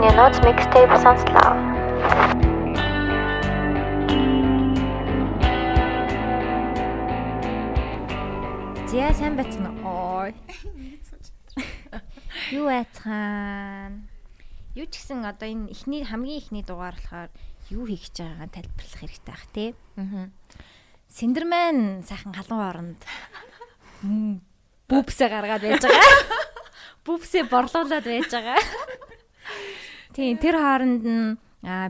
Бидний нууц микстейп сонслоо. Зя сайн байцгаана. Ой. Юу айцгаана? Юу ч гэсэн одоо энэ эхний хамгийн эхний дугаар болохоор юу хийх гэж байгаагаа тайлбарлах хэрэгтэй бах тий. Аа. Синдермен сайхан халуун оронд бүбсээ гаргаад байж байгаа. Бүбсээ борлуулад байж байгаа. Тийм тэр хооронд нь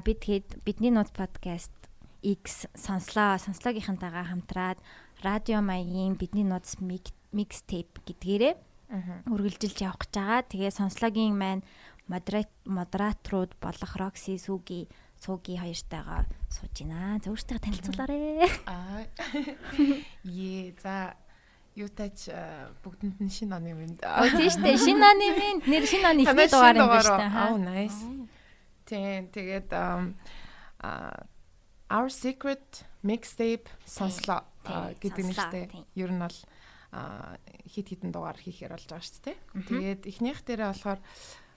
бид хэд бидний нууц подкаст X сонслоо. Сонслогийнхантайгаа хамтраад радио маягийн бидний нууц микстейп гэдгээрээ үргэлжилж явах гэж байгаа. Тэгээ сонслогийн маань модераторууд болох Roxy Сүги Сүги хоёртойгоо сууж байна. Зөвхөн танилцуулаарэ. Аа. Е за Ютач бүгдэнд нь шинэ оны минь. Оо тийм шүү дээ. Шинэ оны минь нэр шинэ оны ихний дугаар юм байна шүү дээ. Oh nice. Тийм тэгээд Our Secret Mixtape сонслоо гэдэг нэртэй. Ер нь бол хит хитэн дугаар хийхээр болж байгаа шүү дээ. Тэгээд эхнийх дээрээ болохоор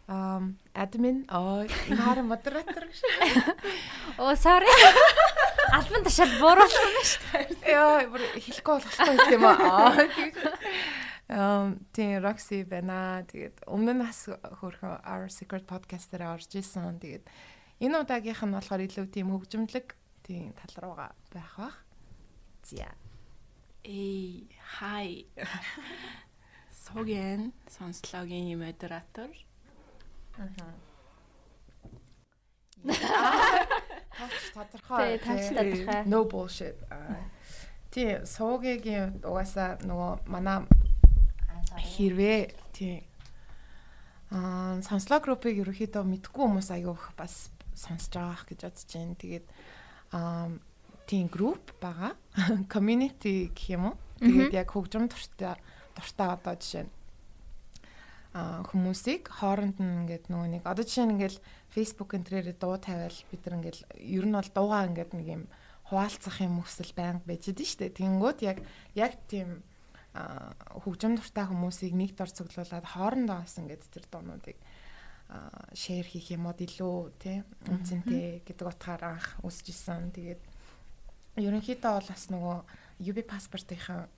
um admin оо хараа модератор гэж. Оо sorry. Альбан ташаал бууруулсан байна шүү дээ. Яа, бүр хэлэхгүй болохгүй юм аа. Um тийм Roxy байна. Тэгээд өмнө нь бас хөрхөн Our Secret podcast дээр орж исэн. Тэгээд энэ удаагийнх нь болохоор илүү тийм хөгжимлэг тийм тал руугаа байх бах. За. Эй, хай. Соген сонслогийн модератор. Аа. Тавч тодорхой. Тавч тодорхой. No bullshit. Тий, суугийн угаасаа нөгөө манай хэрвээ тий аа сонслоо группыг ерөөхдөө мэдгүй хүмүүс аягүй бас сонсож байгаа гэж бодож байна. Тэгээд аа тийм групп байгаа. Community гэх юм уу? Тэгээд яг хөгжим дуртай дуртай одоо жишээ нь хүмүүсийг хооронд нь ингээд нөгөө нэг одоо жишээ нь ингээд Facebook энтрээр дуу тавиал бид нар ингээд ер нь бол дуугаа ингээд нэг юм хуваалцах юм өсөл байнга байж идэв штэ. Тэнгүүд яг яг тийм хөгжим дуртай хүмүүсийг нэг дор цуглуулад хоорондоо бас ингээд тэр дуунуудыг шеэр хийх юм уу илүү тий үнцэнтэй гэдэг утгаар анх үсэж исэн. Тэгээд ерөнхийдөө бол бас нөгөө UB паспортынхаа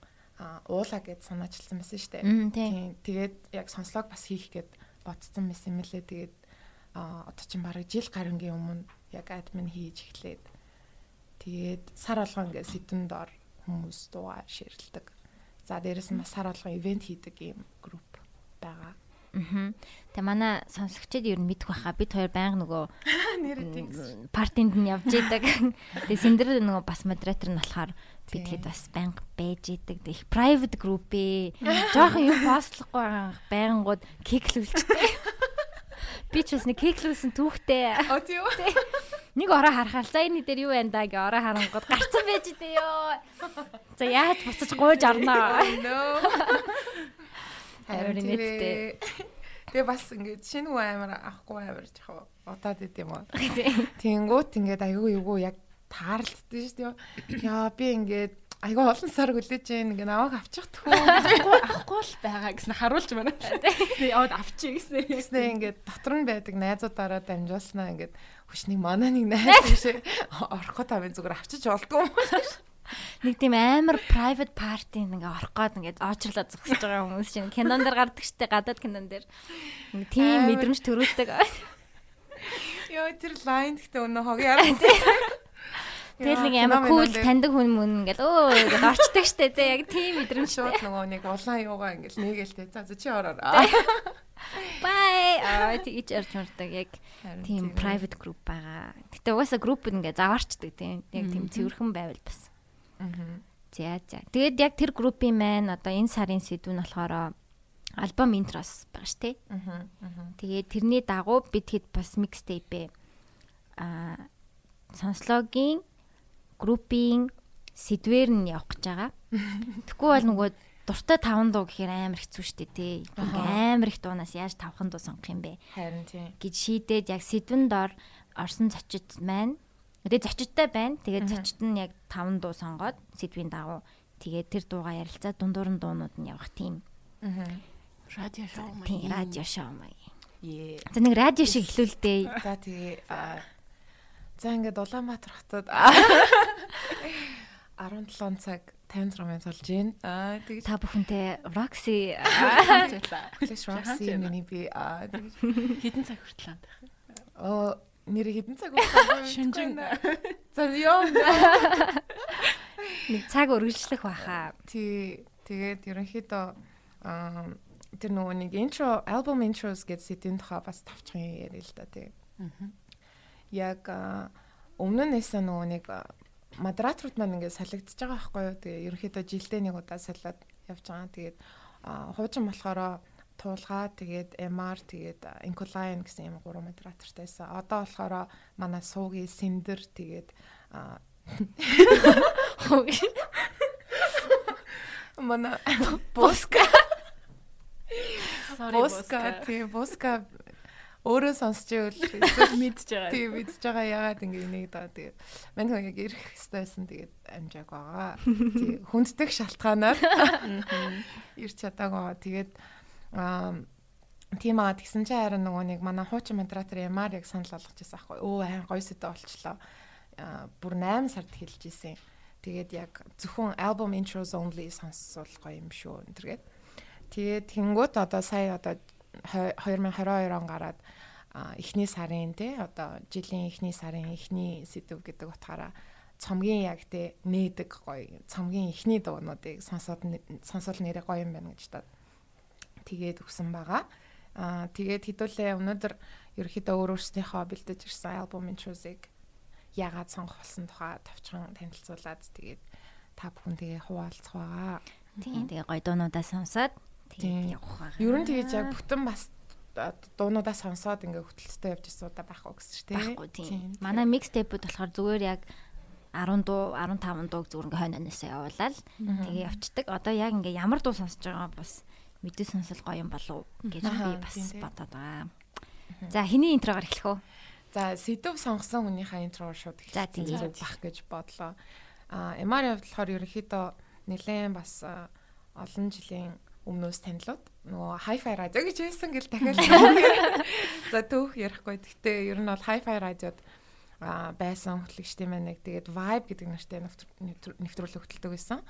уула гэд санаачилсан байсан шүү дээ. Тийм. Тэгээд яг сонслог бас хийх гэд бодсон байсан юм лээ. Тэгээд одоо чинь бараг жил гарангийн өмнө яг админ хийж эхлээд тэгээд сар болгоо ингээд сэдвэн дор хүмүүс дууга ширэлдэг. За дээрэс нь бас сар болгоо ивент хийдэг юм групп байгаа. Аа. Тэгээ манай сонсогчид ер нь мэдэх байхаа бид хоёр байнга нөгөө партинд нь явж идэг. Тэгээ сэндэр нөгөө бас модератор нь болохоор бидгээд бас байнга байж идэг. Их private group ээ. Жохон юм постлохгүй байнгут кеклүүлчихтэй. Би ч бас нэг кеклүүлсэн түүхтэй. Оо тийм үү? Нэг ороо харахаар за энэ дээр юу байна да гэ ороо харангууд гарцсан байж дээ ёо. За яаж буцаж гуйж орноо. Харин нэттэй. Тэгээ бас ингээд шинэ хүн амар авахгүй амар жоо удаад идэв юм уу. Тэнгүүт ингээд аюу юу яг таарлтдээ шүү дээ. Яа би ингээд айгүй олон сар хүлээж जैन ингээ наваг авчих тхүү авахгүй л байгаа гэсэн харуулж байна. Яваад авчи гэсэн. Тэснэ ингээд дотор нь байдаг найзуудаараа дамжуулснаа ингээд хүчнийг манай нэг найз шиг орохоо тавын зүгээр авчиж болдгоо юм. Нэг тийм амар private party ингээ орох гээд ингээ очрлоо зогсож байгаа хүмүүс чинь кинон дээр гардаг штэ гадаад кинон дээр. Тийм мэдрэмж төрүүлдэг. Йоо тэр лайн гэхдээ өнөө хог яа. Тэгэл нэг амар кул таньдаг хүн мөн ингээл өө гэж орчдөг штэ тий яг тийм мэдрэмж шууд нөгөө нэг улаан юугаа ингээл нэгэл тий за чи ороор. Bye. Аа тийч орж мурдаг яг тийм private group байгаа. Гэтэ угаасаа group ингээ заваарчдаг тий яг тийм цэвэрхэн байвал бас. Аа. За за. Тэгээд яг тэр группийн маань одоо энэ сарын сэдв нь болохоор альбом интрос байгаа ш тий. Аа. Тэгээд тэрний дагуу бид хэд бас mixtape аа сонслогийн группийн сэдвэр нь явах гэж байгаа. Тэгэхгүй бол нөгөө дуртай таван дуу гэхээр амар хэцүү шттэ тий. Амар их дуунаас яаж тавхан дуу сонгох юм бэ? Харин тий. гэж шийдээд яг сэдвэн дор орсон зочид маань Тэгээ зочидтай байна. Тэгээд зочид нь яг 5 дуу сонгоод сэдвийн дагуу тэгээд тэр дуугаа ярилцаад дундуур нь дуунууд нь явах тийм. Аа. Радио шоу маяг. Тийм, радио шоу маяг. Е. За нэг радио шиг эхлүүлдэй. За тэгээ аа, за ингээд Улаанбаатар хотод 17 цаг 56 минут болж байна. Аа тэгж Та бүхэнтэй Roxy. Flash Roxy миний би аа тэгж Хідэн цаг хүртэл амт. оо нэр хідэн цаг уу? Шинжин. За ёо. нэг цаг үргэлжлэх баха. Тий тэгээд ерөнхийдөө аа тэр нөгөө нэг intro album intros гэж сэдвийн тухай бас тавчхан яриа л да тий. Яг аа, өмнө нь нэсэн нөгөө нэг модераторууд маань ингээд салгидчихж байгаа байхгүй юу. Тэгээ ерөнхийдөө жилдээ нэг удаа салаад явж байгаа. Тэгээд аа, хуучин болохоор туулгаа тэгээд MR тэгээд Incoline гэсэн юм гурван модератортайсан. Одоо болохоор манай суугийн Синдер тэгээд манай Боска Sorry Боска тий Боска өөрөө сонсч ивэл эсвэл мэдж байгаа. тий мэдж байгаа яагаад ингэ энийг даа тэгээд мань яг ирэх хэвчээсэн тэгээд амжааг байгаа. Тий хүнддэг шалтгаанаар ирч чадаагүй. Тэгээд аа тийм аа тэгсэн чинь харин нөгөө нэг манай хуучин модератор Ямар яг санал болгож байсан аахгүй. Өө айн гой сэдэ болчлоо. Аа бүр 8 сард хэлж исэн. Тэгээд яг зөвхөн album intros only сонсвол гоё юм шүү. Тэргээд тэгээд тэнгуут одоо сая одоо 2022 он гараад эхний сарын тий одоо жилийн эхний сарын эхний сэдв гэдэг утгаараа цомгийн яг тий нээдэг гоё цомгийн эхний дуунуудыг сонсоод н- сонсвол нэрээ гоё юм байна гэж та тэгээд өгсөн байгаа. Аа тэгээд хэдүүлээ өнөөдөр ерөөхдөө өөр өөрснийхөө бэлдэж ирсэн альбом интросыг яагаад сонгох болсон тухай товчхон танилцуулаад тэгээд та бүхэн тэгээ хуваалцах байгаа. Тийм тэгээ гоё дуунуудаа сонсоод Тийм. тэгээд явах байгаа. Ер нь тэгэж яг бүтэн бас дуунуудаа сонсоод ингээ хөтөлцөтэй явж ирсэн удаа байхгүй гэсэн шүү дээ. байхгүй тийм. Манай mixtape-үүд болохоор зүгээр яг 10 дуу 15 дууг зүгээр ингээ хойноосоо явуулаад тэгээ явцдаг. Одоо яг ингээ ямар дуу сонсож байгаа бас мэдээ сонсол гоё юм болов гэж би бас бодоод байгаа. За хэний интрогоор эхлэх үү? За сэдв сонгосон хүнийхээ интро шууд тийм. зүг бах гэж бодлоо. А MR явд болохоор ерөнхийдөө нэлээд бас олон жилийн өмнөөс танилуд нөгөө hi-fi радио гэж байсан гэл дахиад за түүх ярихгүй. Гэхдээ ер нь бол hi-fi радиод а байсан хөтлөгчтэй маань нэг тэгээд vibe гэдэг нэртэй нэвтр- нэвтр- нэвтрүүлэг хөтэлдэг байсан.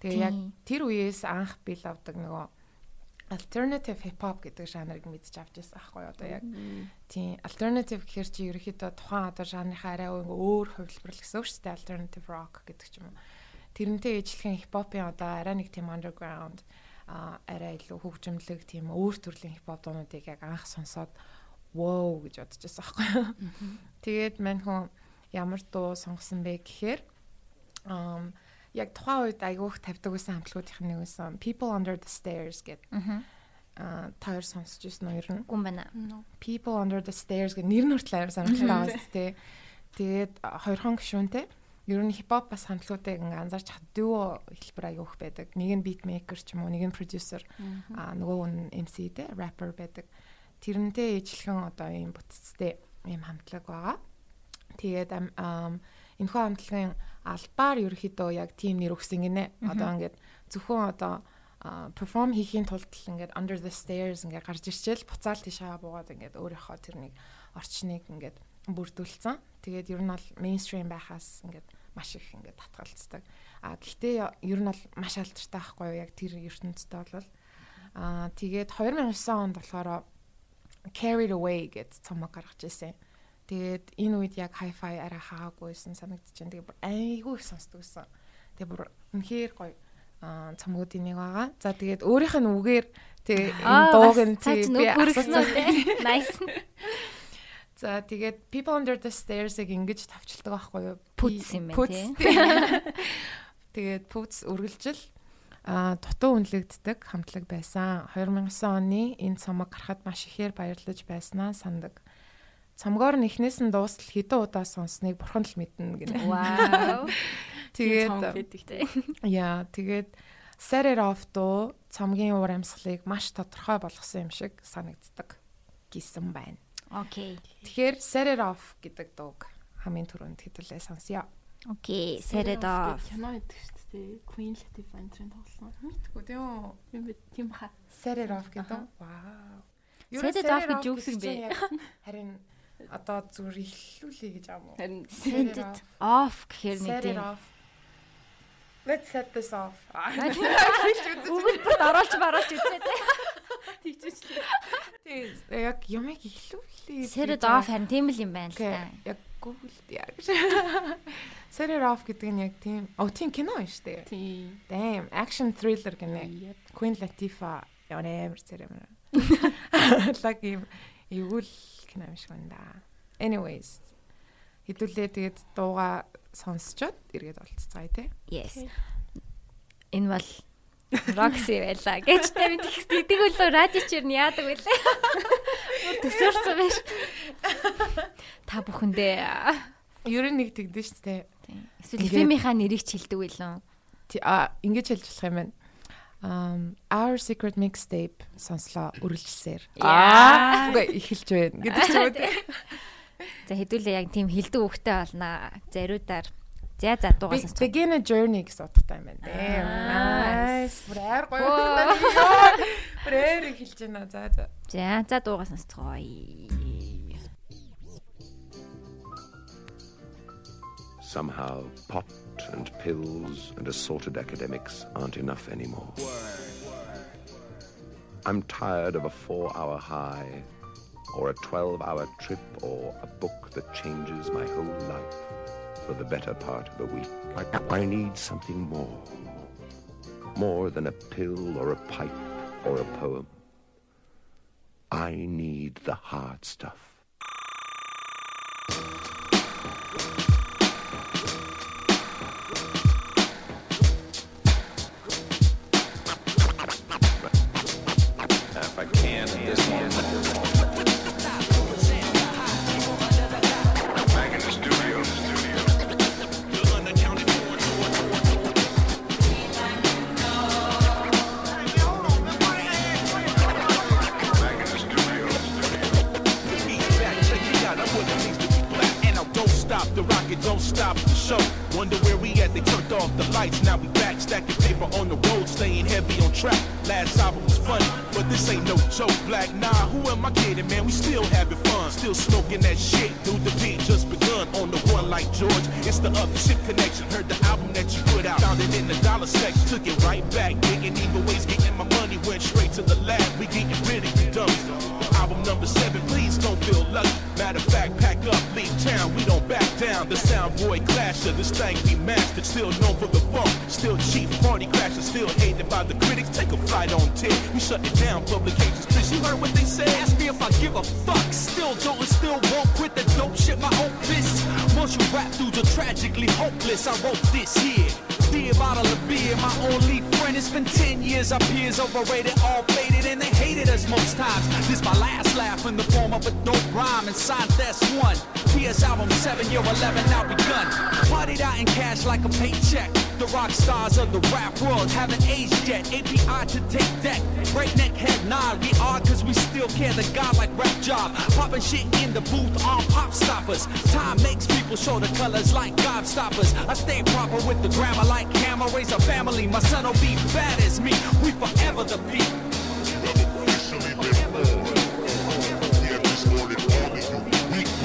Тэгээ яг тэр үеэс анх бил авдаг нөгөө alternative hip hop гэдэг жанрыг мэдж авч байсан аахгүй одоо яг тийм alternative гэхэр чи ерөөхдөө тухайн одоо жанрынхаа арай өөр өөр хувилбар гэсэн үг шүү дээ alternative rock гэдэг ч юм уу. Тэрнтэй ижлэхэн hip hop-ын одоо арай нэг тийм underground а арай илүү хөгжимлэг тийм өөр төрлийн hip hop дуунуудыг яг анх сонсоод wow гэж бодож байсан аахгүй юу? Тэгээд мань хүн ямар дуу сонгосон бэ гэхээр яг тухайн үед айгүйх тавьдаг байсан хамтлагуудын нэг байсан People Under the Stairs гэдэг Аа. таар сонсч ирсэн нь ер нь Гүн байна. People Under the Stairs гэх нэр нь хүртэл амар сонирхолтой шүү дээ. Тэгээд хоёрхан гишүүнтэй ер нь хипхоп бас хамтлагуудыг ингээ анзаарч хад дүү хэлбэр аяух байдаг. Нэг нь beatmaker ч юм уу, нэг нь producer, а нөгөө нь MC те rapper байдаг. Тэрнтэй ижлэхэн одоо ийм бүтцтэй ийм хамтлаг байгаа. Тэгээд ам, энэхүү хамтлагийн албаар ерөөхдөө яг team нэр өгсөн гинэ. Одоо ингээд зөвхөн одоо perform хийхийн тулд ингээд under the stairs ингээд гарч ирчээл буцаал тийшээ буугаад ингээд өөрийнхөө тэрнийг орчныг ингээд бүрдүүлсэн. Тэгээд ер нь бол mainstream байхаас ингээд маш их ингээд татгалцдаг. А гэхдээ ер нь бол маш алдартай байхгүй юу яг тэр ертөнцтэй бол а тэгээд 2009 онд болохоор carried away гэж цомог гаргаж ирсэн. Тэгээд энэ үед яг hi-fi арай хаагүйсэн санагдаж байна. Тэгээд бүр айгүй их сонсдог байсан. Тэгээд бүр үнэхээр гоё аа цомгуудын нэг байгаа. За тэгээд өөрийнх нь үгээр тэгээ энэ дууг нь нүг би асуусан. Nice. За тэгээд People Under the Stairs-ыг ингэж тавчилдаг байхгүй юу? Puts юм байна, тий. Тэгээд Puts үргэлжил а дутуу үнэлэгддэг хамтлаг байсан. 2009 оны энэ цомог гарахад маш ихээр баярлаж байснаа сандаг. Цомгоор нь эхнээс нь дуустал хэдэн удаа сонсныг бурхан л мэднэ гэнэ. Вау. Тэгээд яа тэгээд Set it off дуу цомгийн уур амьсгалыг маш тодорхой болгосон юм шиг санагддаг гэсэн байна. Окей. Тэгэхээр Set it off гэдэг дууг хамгийн түрүүнд хэдүүлээ сонсъё. Окей. Set it off. Кино гэдэг шүү дээ. Queen Latifah энэ тоглосон. Мэдгүй тийм үү? Тийм би тийм хаа. Set it off гэдэг. Вау. Set it off гэж юу гэсэн бэ? Харин одоо зүгээр ихлүүлээ гэж аам уу? Харин Set it off гэхээр нэг тийм. Let's set this off. Бүгд бүрт оруулж маруулж үзээ те. Тийм яг юмыг ихлүүлээ. Set it off харин тийм л юм байна л та. Яг Google яг. Set it off гэдэг нь яг тийм. Оо тийм кино юм шүү дээ. тий. Damn, action thriller гэнэ. Queen Latifah ямар амар царам. Лаг юм эвгүй кино юм шиг байна да. Anyways. Хэдүүлээ тэгээд дууга сонсчоод эргээд олццгаая те. Yes. Энэ бол Roxy байла гэж та бид тэгдэг үлээ радио чир нь яадаг вүлээ. Бүр төсөөрсөн байж. Та бүхэндээ Ер нь нэг тэгдэж дээ. эсвэл фильмийнхаа нэрийг ч хэлдэг байлаа. Ти- А ингэж хэлж болох юм байна. Um Our Secret Mixtape сонслоо үргэлжлсээр. Яа. Үгүй эхэлж байна гэдэг ч юм уу. За хэдүүлээ яг тийм хилдэг хөхтэй болно. Зариудаар за за дуугаас сонсч. Begin a journey гэсэн утгатай юм байна. Аа. Nice. Бүр аяр гоё. Оо. Бүр аяр эхэлж байна. За за. За за дуугаас сонсцгоё. Somehow, pot and pills and assorted academics aren't enough anymore. I'm tired of a four hour high, or a 12 hour trip, or a book that changes my whole life for the better part of a week. I, I need something more. More than a pill or a pipe or a poem. I need the hard stuff. Matter of fact, pack up, leave town, we don't back down. The sound boy clasher, this thing we mastered, still known for the funk. Still cheap, party crasher, still hated by the critics. Take a flight on 10, we shut it down, publications. Chris, you heard what they said? Ask me if I give a fuck. Still don't and still won't quit the dope shit. My opus. Once you rap dudes are tragically hopeless. I wrote this here. Be a bottle of beer, my only friend. It's been 10 years. Our peers overrated, all faded, and they hated us most times. This my last laugh in the form of a dope rhyme. And signed that's one. PS album 7, year 11 now begun. Partied out in cash like a paycheck. The rock stars of the rap world haven't aged yet. API to take deck. Breakneck head nod. We are cause we still care. The god like rap job. Popping shit in the booth on pop stoppers. Time makes people show the colors like god stoppers. I stay proper with the grammar like hammer. Raise a family. My son will be bad as me. We forever the weak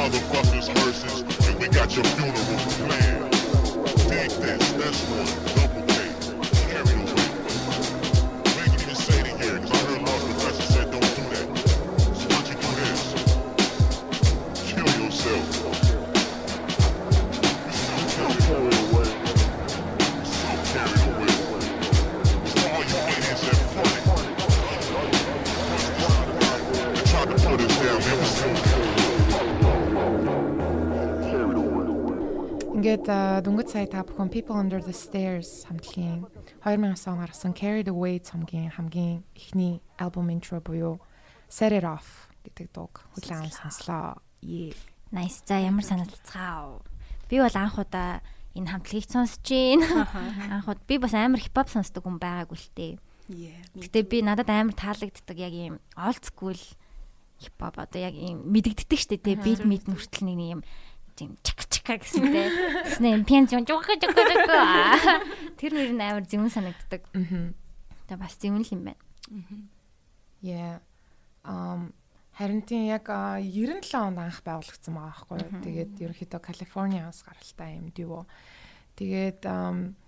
motherfuckers' and we got your funeral planned. Ингээд а, дөнгөж сая та бүхэн People Under the Stairs хамтлагийн 2000 он гаргасан Carried Away цомгийн хамгийн эхний альбом intro буюу Set It Off гэдэг дууг хүлээн аван сонслоо. Ее. Nice. За ямар саналцгаа. Би бол анх удаа энэ хамтлагийг сонсож гин. Анх удаа би бас амар хипхоп сонсдог хүн байгаагүй л тээ. Yeah. Гэтэ би надад амар таалагддаг яг ийм old school хипхоп одоо яг ийм мэдэгддэг штэ тий бит мит нүртэл нэг юм тийм чак чака гэсэнтэй. Тэснэ пианч жуухаа жуухаа жуухаа. Тэр нэр нь амар зэвэн санагддаг. Мгм. Тэгээ бас зэвэн л юм байна. Yeah. Um Харин тийм яг а, 97 онд анх байгуулагдсан байгаа байхгүй юу. Тэгээд ерөнхийдөө Калифорниас гаралтай юм дүү. Тэгээд ам,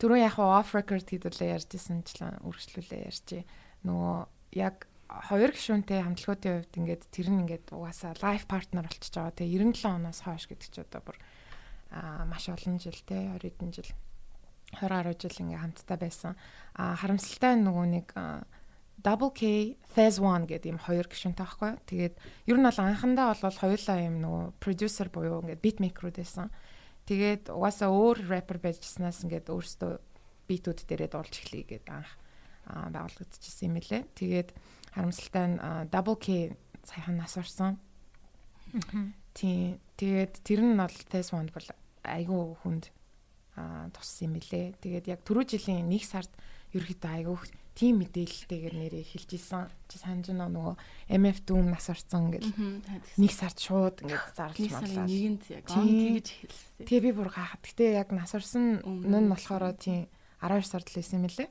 түрүү яг off record хэдүүлээ ярьжсэн ч л үргэлжлүүлээ ярьчих. Нөгөө яг хоёр гишүүнтэй хамтлагуудын хувьд ингээд тэр нь ингээд угаасаа лайф партнер болчихж байгаа. Тэгээ 97 оноос хойш гэдэг чи одоо бүр аа маш олон жил те 20 хэдэн жил 20 гаруй жил ингээ хамтдаа байсан. А харамсалтай нөгөө нэг Double K Phase 1 гэдэг юм хоёр гишүүнтэй байхгүй. Тэгээд ер нь бол анхандаа бол хоёулаа юм нөгөө продюсер буюу ингээд мейкеруд байсан. Тэгээд угаасаа өөр рэпер байжснаас ингээд өөрсдөө битүүд дээрээ дуулж эхлэе гэдэг анх байгуулагдчихсан юм лээ. Тэгээд харамсалтай нь Double K саяхан нас орсон. Тийм. Тэгээд тэр нь бол Phase 1 бол айгүй хүнд туссан юм билэ. Тэгээд яг түрүү жилийн 1 сард ерөөхдөө айгүй тим мэдээлэлтэйгээр нэрээ хэлж исэн. Чи санаж байна нөгөө MF Doom нас орсон гэл. Нэг сард шууд ингээд зарлж маглаа. Нэгэнд яг он тэгж хэлсэн. Тэгээ би бүр гахад. Гэтэ яг нас орсон нь болохоор тийм 12 сард л байсан юм лээ.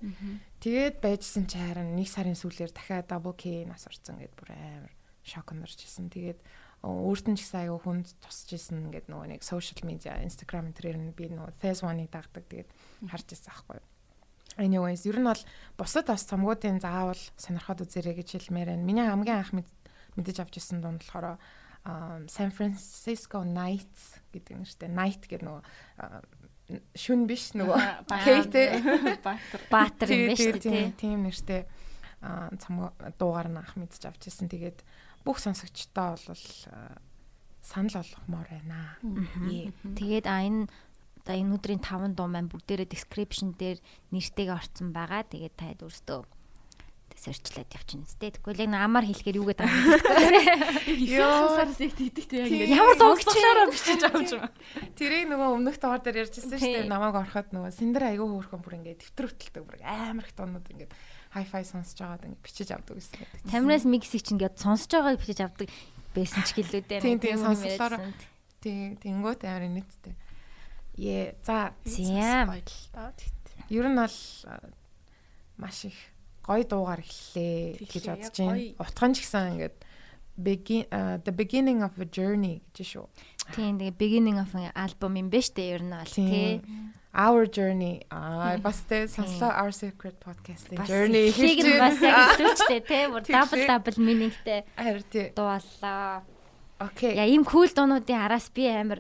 Тэгээд байжсэн чи харин нэг сарын сүүлээр дахиад double K нас орсон гэд бүр амар шок нэрч исэн. Тэгээд өөрт нь ч гэсэн аягүй хүнд тусч исэн ингээд нөгөө нэг social media Instagram тэрээр нь би нөгөө Phase 1-ыг дагдаг тэгээд харж ирсэн аахгүй. Anyways, ер нь бол бусад бас цомгуудын заавал сонирхоод үзэрэй гэж хэлмээр байна. Миний хамгийн анх мэдэж авч ирсэн дунд болохоор San Francisco Nights гэдэг нэртэй Night гэдэг нөгөө шүн биш нөгөө Кейтэй Баатар. Юм биш үү тийм нэртэй. Цомгоо дуугаар нь анх мэдэж авч ирсэн. Тэгээд бүх сонсогчдоо бол санал болгомоор байна. Тэгээд а энэ одоо энэ өдрийн 5 дуу маань бүгдээрээ description дээр нэртэйг орсон байгаа. Тэгээд таад өөртөө сэрчлээд явчихна үстэй. Тэгвэл яг намаар хэлэхээр юу гэдэг юм бэ? Ингэ. Ямар дуугчаараа бичиж авч байгаа. Тэрийг нөгөө өмнөх доор дээр ярьжсэн шүү дээ. Намайг ороход нөгөө сэндэр айгүй хөөрхөн бүр ингэ төвтөр хөтэлдэг бүр амар их дуунууд ингэ хай-фай сонсож байгаад ингэ бичиж авдаг гэсэн. Тамираас миксийг чинь ингээд сонсож байгааг бичиж авдаг байсан ч гэлүүдээ. Тийм тийм сонслоор. Тийм тэнгуут амар нийттэй. Е за. Тийм. Ер нь бол маш их гоё дуугаар эхэллээ гэж бодож байна. Утхан ч гэсэн ингээд begin uh, the beginning of a journey гэж шүү. Тийм тэгээ beginning of an album юм биш үү ер нь бол тий. Our journey аа бас тэ сонслоо Our Secret podcast-ийн journey хийж байна. Бас яг хэлүүлчтэй тий бүр double double meaningтэй. Харин тий. Дуулаа. Окей. Яа ийм cool дуунуудын араас би амар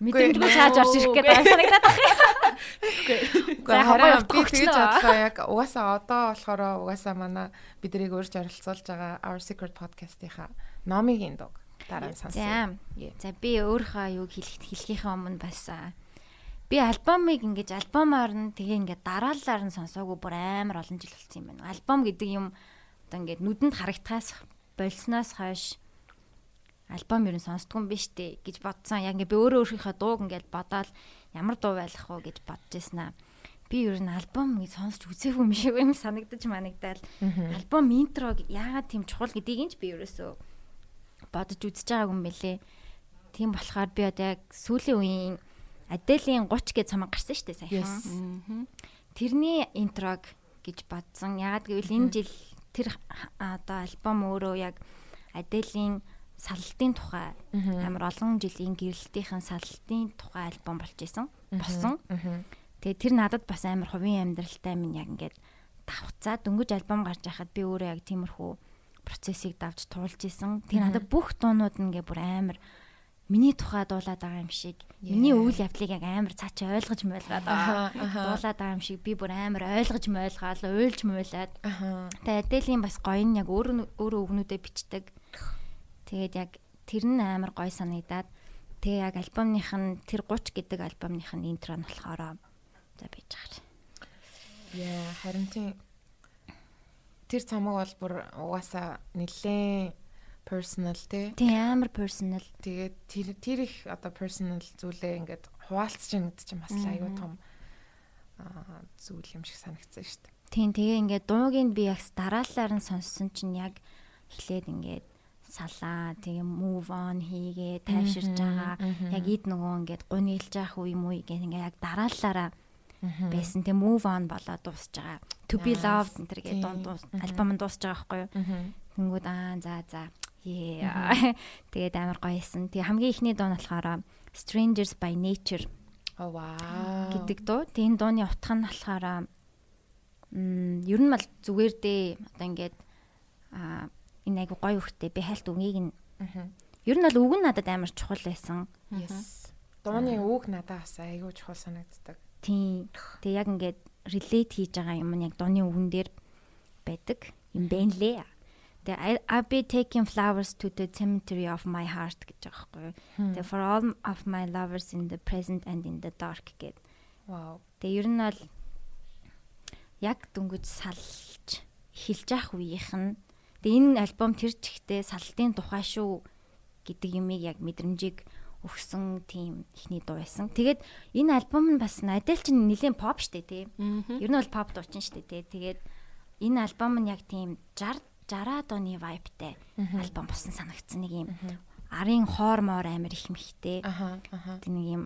мэдрэмжгүй шааж орж ирэх гэдэг санагдаад байна. Үгүй хараа би тэгэж бодлоо яг угаасаа одоо болохоор угаасаа манай биднийг өөрч оролцуулж байгаа Our Secret podcast-ийнхаа номигийн дог дараа нь сонсъё. За би өөрийнхөө юуг хэлэх хэлхийнхээ өмнө бас би альбомыг ингэж альбомоор нь тэгээ ингээд дараалалаар нь сонсоогүй бүр амар олон жил болсон юм байна. Альбом гэдэг юм одоо ингээд нүдэнд харагдахаас болсноос хойш альбом ер нь сонсдгүй юм биш үү гэж бодсон. Яг ингээ би өөрөө өөрийнхөө дууг ингээд бодоод ямар дуу байх вэ гэж бодож ирсэн аа. Би ер нь альбом ингэ сонсч үзээгүй юм шиг юм санагдаж манагдал. Альбом интрог яагаад тийм чухал гэдгийг нь би ерөөсөө бодож үзэж байгаагүй юм бэлээ. Тийм болохоор би одоо яг сүүлийн үеийн Аделийн 30 гэж цамаг гарсан шүү дээ саяхан. Тэрний интрог гэж бодсон. Яагаад гэвэл энэ жил тэр одоо альбом өөрөө яг Аделийн сallтын тухай амар олон жилийн гэрэлтийн сallтын тухай альбом болж исэн босон. Тэгээ тэр надад бас амар хувийн амьдралтай минь яг ингээд давхцаа дөнгөж альбом гарч яхад би өөрөө яг тиймэрхүү процессыг давж туулж исэн. Тэгээ надад бүх дуунууд нь ингээд бүр амар миний тухай дуулаад байгаа юм шиг миний үйл явдлыг яг амар цаачаа ойлгож мойлгоод байгаа. Дуулаад байгаа юм шиг би бүр амар ойлгож мойлгоод уйлж муулаад. Тэгээ Аделийн бас гоё нь яг өөрөө өөрөө өгнүүдэд бичдэг Тэгээд яг тэр нь амар гой санагдаад тэгээ яг альбомных нь тэр 30 гэдэг альбомных нь интро нь болохоор за бийж байгаа. Яа, харин тийм тэр цамаг бол бүр угаасаа нэлээ personal тий. Тийм амар personal. Тэгээд тэр тэр их одоо personal зүйлээ ингээд хуваалцж байгаа гэдэг чинь бас аюу том зүйл юм шиг санагдсан шүү дээ. Тийм тэгээ ингээд дуугийн би яг дараалалаар нь сонссон чинь яг эхлээд ингээд салаа тэгээ move on хийгээ тайвширж байгаа. Яг ид нөгөө ингээд гунилж явах үе мүү гэх ингээд яг дараалалаараа байсан. Тэгээ move on болоод дуусж байгаа. To be loved энэ төр гэдэг дунд альбом нь дуусж байгаа байхгүй юу? Тэнгүүд аа за за. Тэгээд амар гоёсэн. Тэгээ хамгийн ихний дуу нь болохоор Strangers by Nature Оо вау. гэдэг дуу. Тэгээ энэ дууны утга нь болохоор м ер нь бол зүгээр дээ одоо ингээд а энэ айгу гоё хөхтэй би хальт үгийг нь ер нь бол үг нь надад амар чухал байсан. Yes. Дууны үг надад бас айгүй чухал санагддаг. Тийм. Тэгээ яг ингээд relate хийж байгаа юм нь яг дууны үгэн дээр байдаг юм байна лээ. Тэгээ I be taking flowers to the cemetery of my heart гэж байгаа байхгүй. Тэгээ for all of my lovers in the present and in the dark гэд. Вау. Тэгээ ер нь бол яг дөнгөж салж эхэлж явах үеийнх нь тэгээ энэ альбом тэр чигтээ салтын тухай шүү гэдэг юмыг яг мэдрэмжийг өгсөн тийм ихний дуу байсан. Тэгээд энэ альбом нь бас Adele чинь нэлийн pop штэ тий. Ер нь бол pop дуучин штэ тий. Тэгээд энэ альбом нь яг тийм 60 60-аад оны vibeтай альбом болсон санагдсан нэг юм арын хоор моор амир их мэхтэй. Тэг нэг юм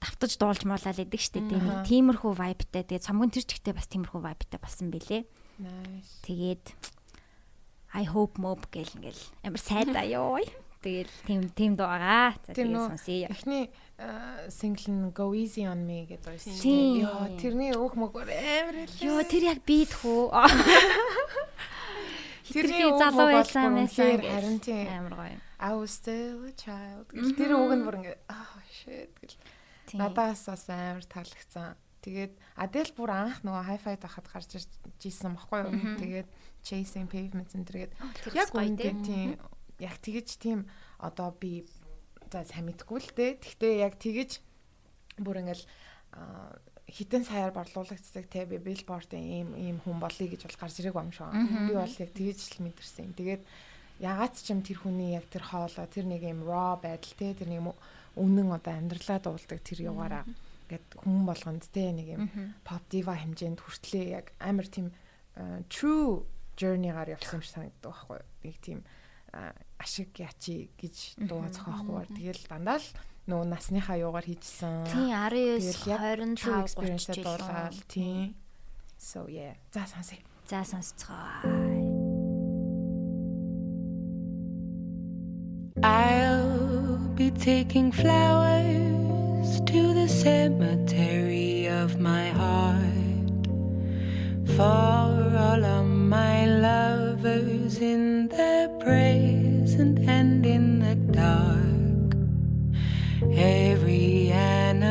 давтаж дуулж муулаад идэг штэ тий. Нэг тиймэрхүү vibeтай. Тэгээд цомгон тэр чигтээ бас тиймэрхүү vibeтай болсон бэлээ. Nice. Тэгээд I hope mob гэл ингээл амар сайдаа ёо. Тэгэл тийм тийм дуу байгаа. За нөө сонсъё. эхний сингл нь Go Easy on Me гэдэг байсан. Йоо, тэрний өөх мөгөр амар л. Йоо тэр яг бийд хүү. тэрний залуу мөг байсан байсан. гэж. харин тийм. Амар гоё. I was still a child. Тэр үг нь бүр ингээ ah shit гэл. Надаас бас амар таалагдсан. Тэгээд Adele бүр анх нөгөө hi-fi дахад гарч ирж ийсэн баггүй юу. Тэгээд Chasing Pavements энэ төргээд яг бас гоё үүндээ дээ. тийм яг тэгэж тийм одоо би за сайн мэдгүй л дээ. Гэхдээ яг тэгэж бүр ингээл хитэн саяар борлуулагддаг те би биллбордын ийм ийм хүн болъё гэж бол гарч ирээгүй юм шиг. Би бол яг тэгэж л мэдэрсэн. Тэгээд ягаад ч юм тэр хүний яг тэр хоолой тэр нэг юм raw байдал те тэр нэг үнэн одоо амьдралаа дуулдаг тэр яваараа гэд хүн болгонд те нэг юм pop diva хэмжээнд хүртлээ яг амар тийм true journey-гаар явсан юм шиг санагддаг байхгүй юу. Нэг тийм ашиг ячи гэж дуу зохиохгүй. Тэгэл дандаа л нөгөө насныхаа юугаар хийжсэн. Тийм 19 Тэгэл яг true 25 experience-д 30 дуулаад тийм. So yeah. За сонсъё. За сонсцгоо. I'll be taking flowers to the cemetery of my heart for all of my in their present and in the dark. Every anniversary,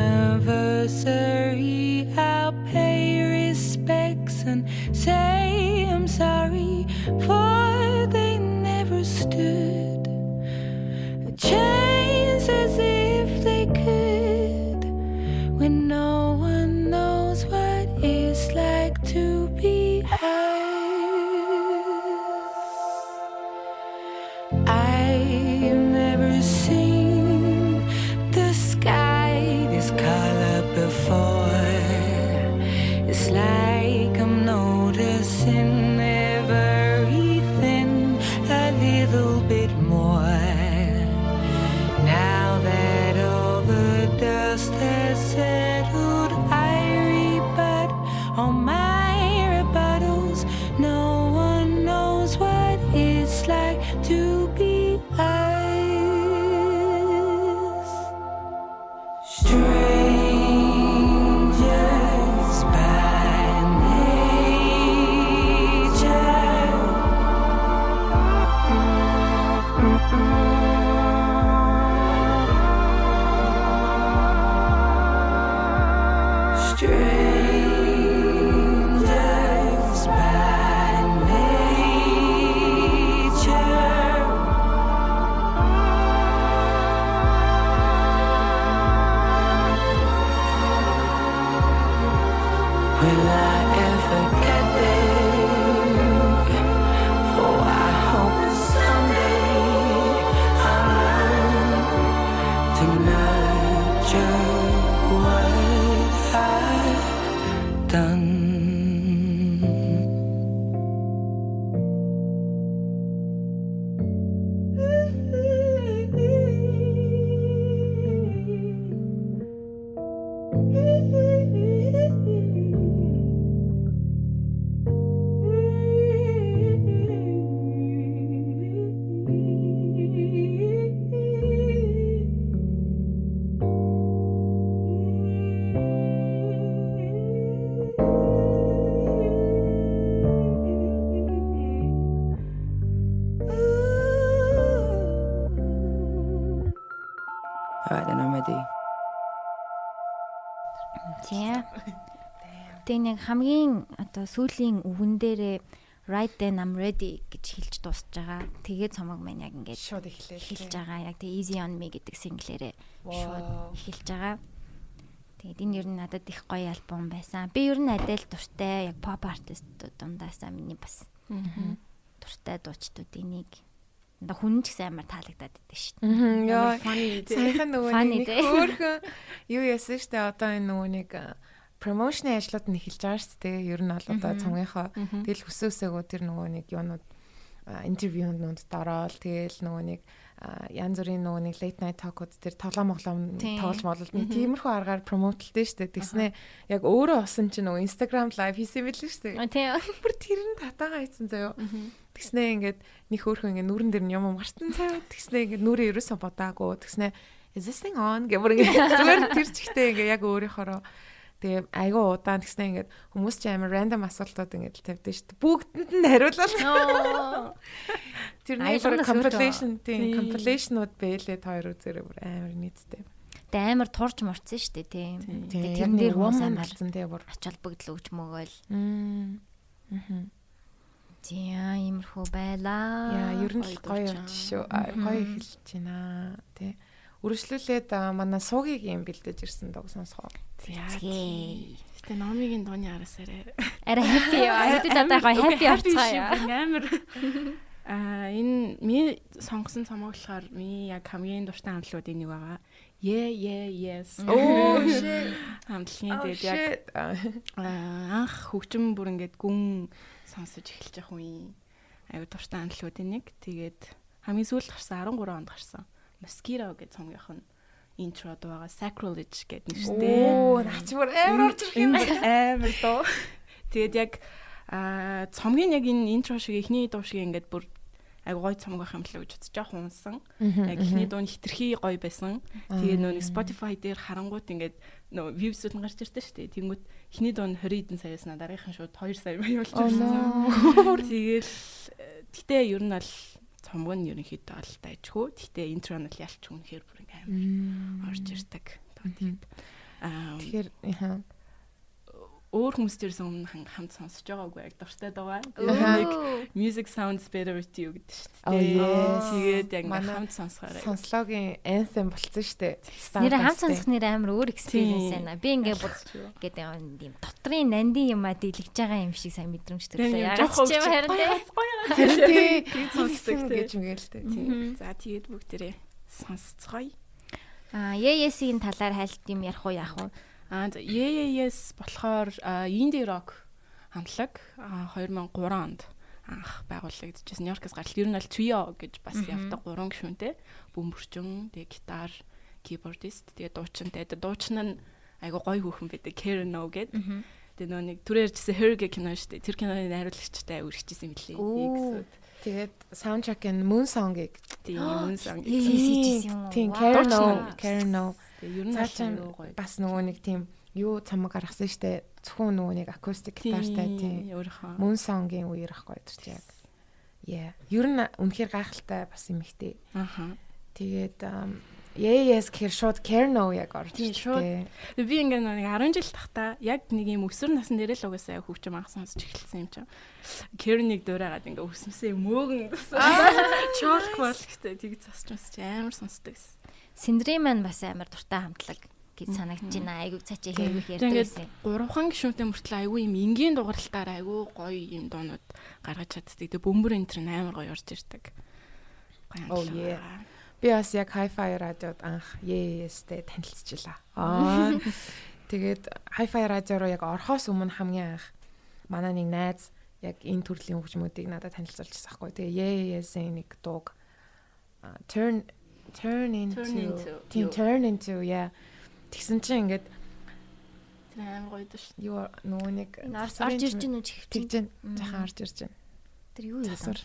Тэгээ нэг хамгийн одоо сүүлийн өвгөн дээрээ right then I'm ready гэж хэлж дуусж байгаа. Тэгээд цомог маань яг ингээд шууд эхлэв. эхэлж байгаа. Яг тэгээ easy on me гэдэг single-ээрээ шууд эхэлж байгаа. Тэгээд энэ ер нь надад их гоё альбом байсан. Би ер нь Adele дуртай яг pop artistууд дундаасаа миний бас дуртай дуучдууд энийг одоо хүн ч гэсэн амар таалагдаад идэв шүү дээ. Яа. funny тий. Саяхан нөгөө нэг тий. хөөхөн юу яасан штэ одоо энэ нөгөө нэг промошны ажлууд нь эхэлж байгаа шүү дээ. Ер нь бол одоо цомгийнхоо тэгэл хүсөөсөөгөө тэр нөгөө нэг юунууд интервьюнууд дорол тэгэл нөгөө нэг янз бүрийн нөгөө нэг late night talk-ууд тэр тоглоом моглоом Тийм. тоглож молол нэг тиймэрхүү аргаар промотлдээ штэ. Тэгснэ яг өөрөө осон чинь нөгөө Instagram live хийсэн байл штэ. Тийм. Бүр тэр нь татаага хийсэн заяо. Тэгснэ ингээд нэг хөөрхөн ингээд нүрэн дээр нь юм марцсан цаа. Тэгснэ ингээд нүрээ ерөөсө бодаагүй. Тэгснэ is this thing on гэх бүр ингээд зүгээр тэр чигтээ ингээд яг өөрийнхоороо тэгээ айгүй удаан тэгснэ ингээд хүмүүс ч амар random асуултууд ингээд л тавьдээ шүү дээ. Бүгдэнд нь. Тэр бүр нас compilation тийм compilation-ууд бэлээд хоёр үзээрээ бүр амар нийттэй. Тэгээ амар турж мурцсан шүү дээ тийм. Тэгээ дээр нэг хүмүүс амар болсон тэгээ бүр. ач холбогдол өгч мөгөөл. Мм. Тийм иймэрхүү байлаа. Яа, ер нь л гоё явж шүү. Гоё эхэлж байна. Тэ. Үргэлжлүүлээд манай суугийг юм бэлдэж ирсэн дог сонсгоо. Згээ. Гэтэ номигийн дууны араасаарэ. Арай happy яа. Хэдүүд одоо гоё happy орцгоё. Амар. Аа энэ ми сонгосон цомог болохоор ми яг хамгийн дуртай хамтлагуудын нэг байгаа. Yeah yeah yes. Оо shit. Хамтлагийн Oh, тэгээд яг анх хөгжим бүр ингээд гүн сонсож эхэлж явах үе. Аюу дуртай хамтлагуудын нэг. Тэгээд хамгийн сүүлд гарсан 13 онд гарсан. Mosquito гэж цомгийнх нь интро дуугаа Sacrilege гэдэг нэртэй. Оо, наач бүр амар орж ирэх юм. амар дуу. Тэгээд яг аа цомгийн яг энэ интро шиг эхний дуу шиг ингээд бүр аг гой цомог байх юм лээ гэж бодож жоох унсан. Яг эхний дуу нь хитрхи гоё байсан. Тэгээд нөө нэг Spotify дээр харангуут ингээд нөө views-ууд нь гарч ирдэ шүү дээ. Тэнгүүт эхний дуу нь 20 хэдэн саяас на дараагийнхан шууд 2 сая. Тэгэл э, гэтээ ер нь бол цомог нь ерөнхийдөө бол дайжгүй. Гэтээ интро нь л ялч үнэхээр бүр ингээд амар орж ирдэг. Тэгэхээр. Өөр хүмүүстээс өмнө хамт сонсож байгаагүй яг дуртай дуугаа. Нэг music sounds better with you гэдэг шүү дээ. Тэгээд яг хамт сонсохоор. Сонслогийн anthem болцсон штэ. Нэр хамт сонсох нэр амар өөр experience байна. Би ингээ бүр гэдэг юм дотрын нандин юмаа дийлгэж байгаа юм шиг сайн мэдрэмж төрлөө. Жоох ч юм харин тий. Тий. Сонсдог гэж мэгээлтэй. Тийм. За тэгээд бүгдээрээ сонсцгоё. Аа, Yes-ийн талаар хайлт юм ярих уу яах вэ? Аа за yes болохоор indie rock хамтлаг а, 2003 онд анх байгуулагдчихсан. Нью-Йоркээс гарал ер нь аль trio гэж бас явдаг гурван гишүүнтэй. Бөмбөрчөн, тэгээ гитар, keyboardist, тэгээ дуучинтай. Дуучин нь айгу гоё хүүхэн байдаг. Karen O гэдэг. Тэгээ нөө нэг түрээр ярьжсэн Her гэх кино шүү дээ. Тэр киноны найруулагчтай үргэлжчихсэн мөлий. Оо. Тэгээд soundtrack-ын Moon Song-ыг Тийм сан. Yes, yes, юм уу? Тийм. Karen No. Karen No. Ер нь гоё. бас нөгөө нэг тийм юу цамаг гаргасан штэ. Зөвхөн нөгөө нэг acoustic гитартай тийм. Moon Song-ийн үеэр ахгүй тэр яг. Yeah. Ер нь үнэхээр гайхалтай бас юм ихтэй. Аха. Тэгээд Yes гэхэр шууд Kerno яг орж Тийм, ирж шууд. би ингээ нэг 10 жил тахта яг нэг юм өсвөр насны дээр л угаасаа хөвчм анх сонсч эхэлсэн юм чинь. Кернийг дуурайгаад ингээ өсмөсөө мөөгн чоолх бол гэхдээ тийг засч масч амар сонсдог гэсэн. Синдри маань бас амар дуртай хамтлаг гэж санагдаж байна. Айгуу цаачаа хэрвэх ярьдаг ингээд байсан. гурван гишүүнтэй мөртлөө айгүй юм энгийн дугарлалтаар айгүй гоё юм доонууд гаргаж чаддаг. Тэгээ бөмбөр энтер нь амар гоё орж ирдэг. Гоё Oh, амтлаа. yeah. Би бас яг Hi-Fi радиод анх Yes-тэй танилцчихлаа. Аа. Тэгээд Hi-Fi радио руу яг орхоос өмнө хамгийн анх манай нэг найз яг энэ төрлийн хөгжмүүдийг надад танилцуулчихсан байхгүй. Тэгээ Yes-ийн нэг дууг turn turn into Turn into, turn into яа тэгсэн чинь ингээд Тэр амар гоё дөө шүү. юу нөгөө нэг орж ирж гин үү чихвч. тэгж гэн жахан орж ирж гэн. Тэр юу юм? Засвар.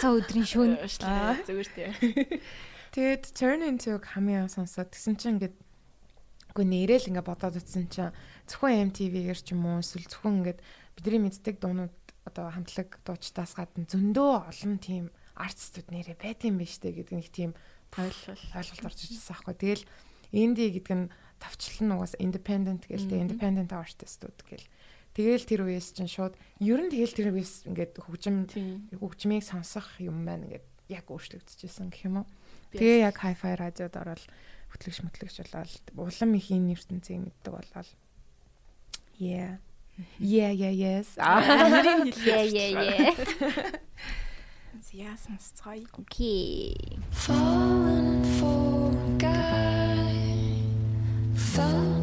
Саа өдрийн. Аа. Зүгээр тий. Тэгээд turn into хамгийн сонсоод тэгсэн чинь ингээд үгүй нэрэл ингээд бодоод утсан чинь зөвхөн MTV-гээр ч юм уу эсвэл зөвхөн ингээд бидний мэддэг дуунууд одоо хамтлаг дуучтаас гадна зөндөө олон тийм артистууд нэрээ юм биш үү гэдэг нэг тийм Ойлвол. ойлголт орж ирсэн аахгүй. Тэгэл Инди гэдэг нь тавчлал нь угаас independent гэлтэй independent artistууд гэл. Тэгэл тэр үеэс чинь шууд ер нь тэгэл тэр үеэс ингээд хөгжим хөгжмийг сонсох юм байна ингээд яг өөрчлөгдөжсэн гэх юм уу. Тэгээ яг hi-fi радиод ороод хөтлөгч мэтлэгч болоод улам их энэ ертөнцийг мэддэг болоод Yeah. Yeah, yeah, yes. Yeah, yeah, yeah. Яасан цай. Окей. Falling for guy fell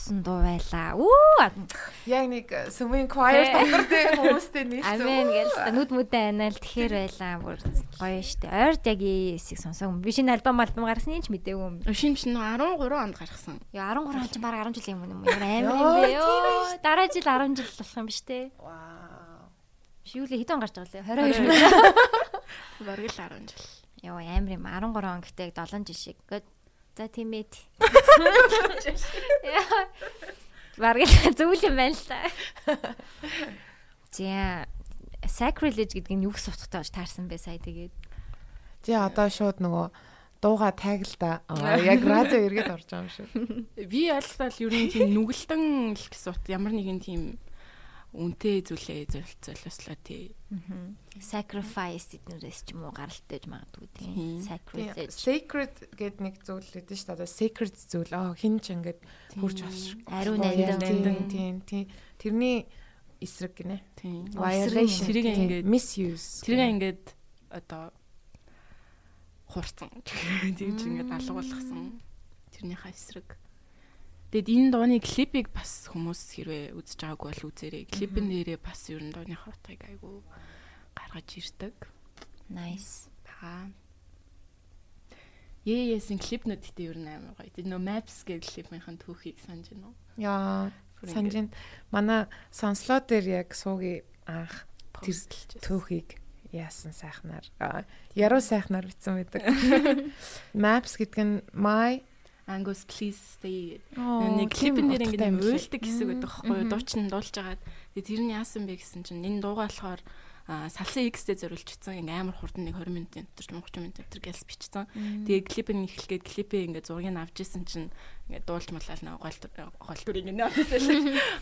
огшоосон дуу байлаа. Үу. Яг нэг сүмийн choir тоглортой хүмүүстэй нийлсэн. Амен гэлс нүд мүдэн анаа л тэгэхээр байлаа. Бүр гоё штэ. Ойрд яг эсийг сонсоогүй. Би шинэ альбом альбом гаргасан юм ч мэдээгүй юм. Шин шин 13 онд гаргасан. Яа 13 он ч баг 10 жилийн өмнө юм. Амар юм бэ ёо. Дараа жил 10 жил болох юм биш үү? Вау. Шивлээ хэдэн гарч байгаа лээ? 22 жил. Бараг л 10 жил. Яа амар юм. 13 он гэхдээ 7 жил шиг. Гэт за тийм ээ. Бараг л зүйл юм байна л та. За sacrilege гэдэг нь юу гэсэн утгатай болж таарсан бэ сая тэгээд. Тий одоо шууд нөгөө дууга тагилда яг радио эргээд орж байгаа юм шиг. Би ялтал ер нь тийм нүгэлтэн л гэсэн ут ямар нэгэн тийм үнтэй зүйлээ золиослоо тий. Sacrifice эднэрээс ч юм уу гаралтай гэж магадгүй тийм. Тийм, Sacrilege. Sacred гэд нэг зүйл өгдөн шүү дээ. Sacred зүйл. Аа хин ч ингээд хурж болж. Ариун нандин. Тийм, тийм. Тэрний эсрэг гинэ. Тийм. Violation. Тэрийг ингээд misuse. тэрийг ингээд одоо хурцсан. Тэгж ингээд алга болгосон. Тэрнийхээ эсрэг. Тэгэд энэ дууны клипийг бас хүмүүс хэрвээ үзэж байгаагүй бол үзээрэй. Клипэн дээрээ бас ер нь дууны хотыг айгу гаргаж ирдэг. Nice. Та Яэсэн клипнүүд гэдэг ер нь амар гоё. Тэр нөө Maps гэдэг клипийнхэн түүхийг санаж байна уу? Яа, санаж байна. Манай сонслоо дээр яг суугийн анх тэр түүхийг яасан сайхнаар аа, яруу сайхнаар бичсэн байдаг. Maps гэдэг нь my Angus please stay. Нэг клипэн дээр ингээд уйлдаг хэсэг байдаг байхгүй юу? Дуучин дуулж агаад. Тэр нь яасан бэ гэсэн чинь энэ дуугаа болохоор салсан X-тэй зориулчихсан. Ингээ амар хурдан нэг 20 минутын дотор ч 30 минутын дотор гэлс бичсэн. Тэгээ клипэн эхлэхэд клипээ ингээ зургийг авч исэн чинь ингээ дуулж малал нэг гол гол дүр ингээ навсаа.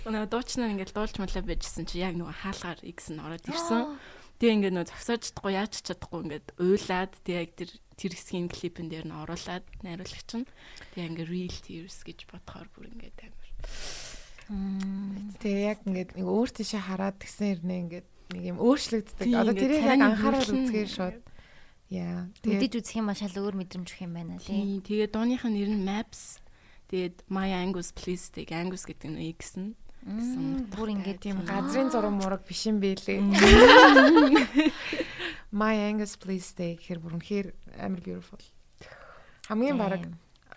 Нөгөө дуучнаа ингээ дуулж малаа байжсэн чинь яг нөгөө хаалгаар X нь ороод ирсэн. Тэгээ ингээ нөгөө зогсоож чадахгүй яаж ч чадахгүй ингээд уйлаад тэгээ яг тэр тэр хэсгийн клипэн дээр нь оруулаад найруулагч нь тэгээ ингээ real tears гэж бодохоор бүр ингээд амар. Тэгээ яг ингээд нэг өөр тийшээ хараад тэгсэн хэрнээ ингээд нэг юм өөрчлөгддөг. Одоо тэрийг яг анхаарал үзгээр шууд. Яа. Тэгээ Мэдэж үзэх юм шал өөр мэдрэмж өгөх юм байна тий. Тийм тэгээ дууныхаа нэр нь Maps тэгээд My Angus Please тэг Angus гэдэг нь X нь гэсэн Бүр ингээд тийм газрын зураг мураг биш юм бэлээ. My Angus please stay гэхэр бүр үнэхээр амар beautiful. Хамгийн бараг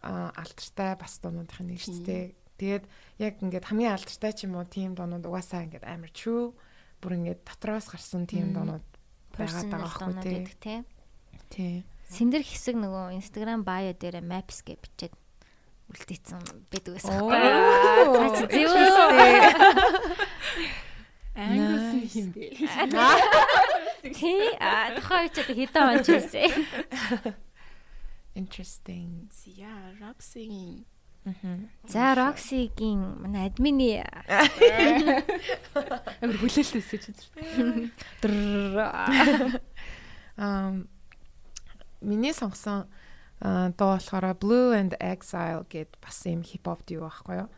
а, алдартай бас дуунуудын нэг шүү дээ. Тэгээд яг ингээд хамгийн алдартай ч юм уу тийм дуунууд угаасаа ингээд амар true бүр ингээд дотроос гарсан тийм дуунууд байгаад байгаа байхгүй тий. тий. Сэндэр хэсэг нөгөө Instagram bio дээр maps гэж бичээд үлдээсэн байдаг байсан. Оо, Цаа чи зөө. Angus нь хин бэ? Тий. А тухайн үед одоо хэдэн он ч байсан. Interesting. Yeah, Roxy. За Roxy-гийн манай админы Амар хүлээлттэй ч үзэр. Um миний сонгосон дуу болохоор Blue and Exile гэд бас юм хипхоп дуу байхгүй юу.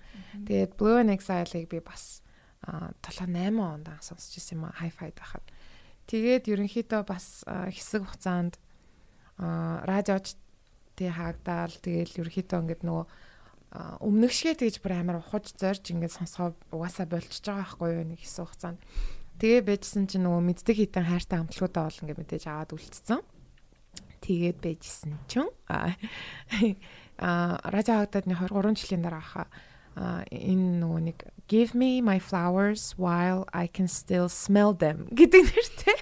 Тэгээд Blue and Exile-ыг би бас 7 8 онд анх сонсч ирсэн юм а hi-fi байхад. Тэгээд ерөнхийдөө бас хэсэг хугацаанд радиоч тий хаагдаал тэгээд ерөнхийдөө ингээд нөгөө өмнөх шигээ тэгж бүр амар ухаж зорж ингээд сонсгоо угаасаа болчихж байгаа байхгүй юу нэг хэсэг хугацаанд. Тэгээ байжсэн чинь нөгөө мэддэг хитэн хайртай хамтлагуудаа бол ингээд мэдээж аваад үлдсэн. Тэгээд байжсэн чинь а а, радио хагдадны 23 жилийн дараа хаа энэ нөгөө нэг Give me my flowers while I can still smell them гэдэг нэртэй.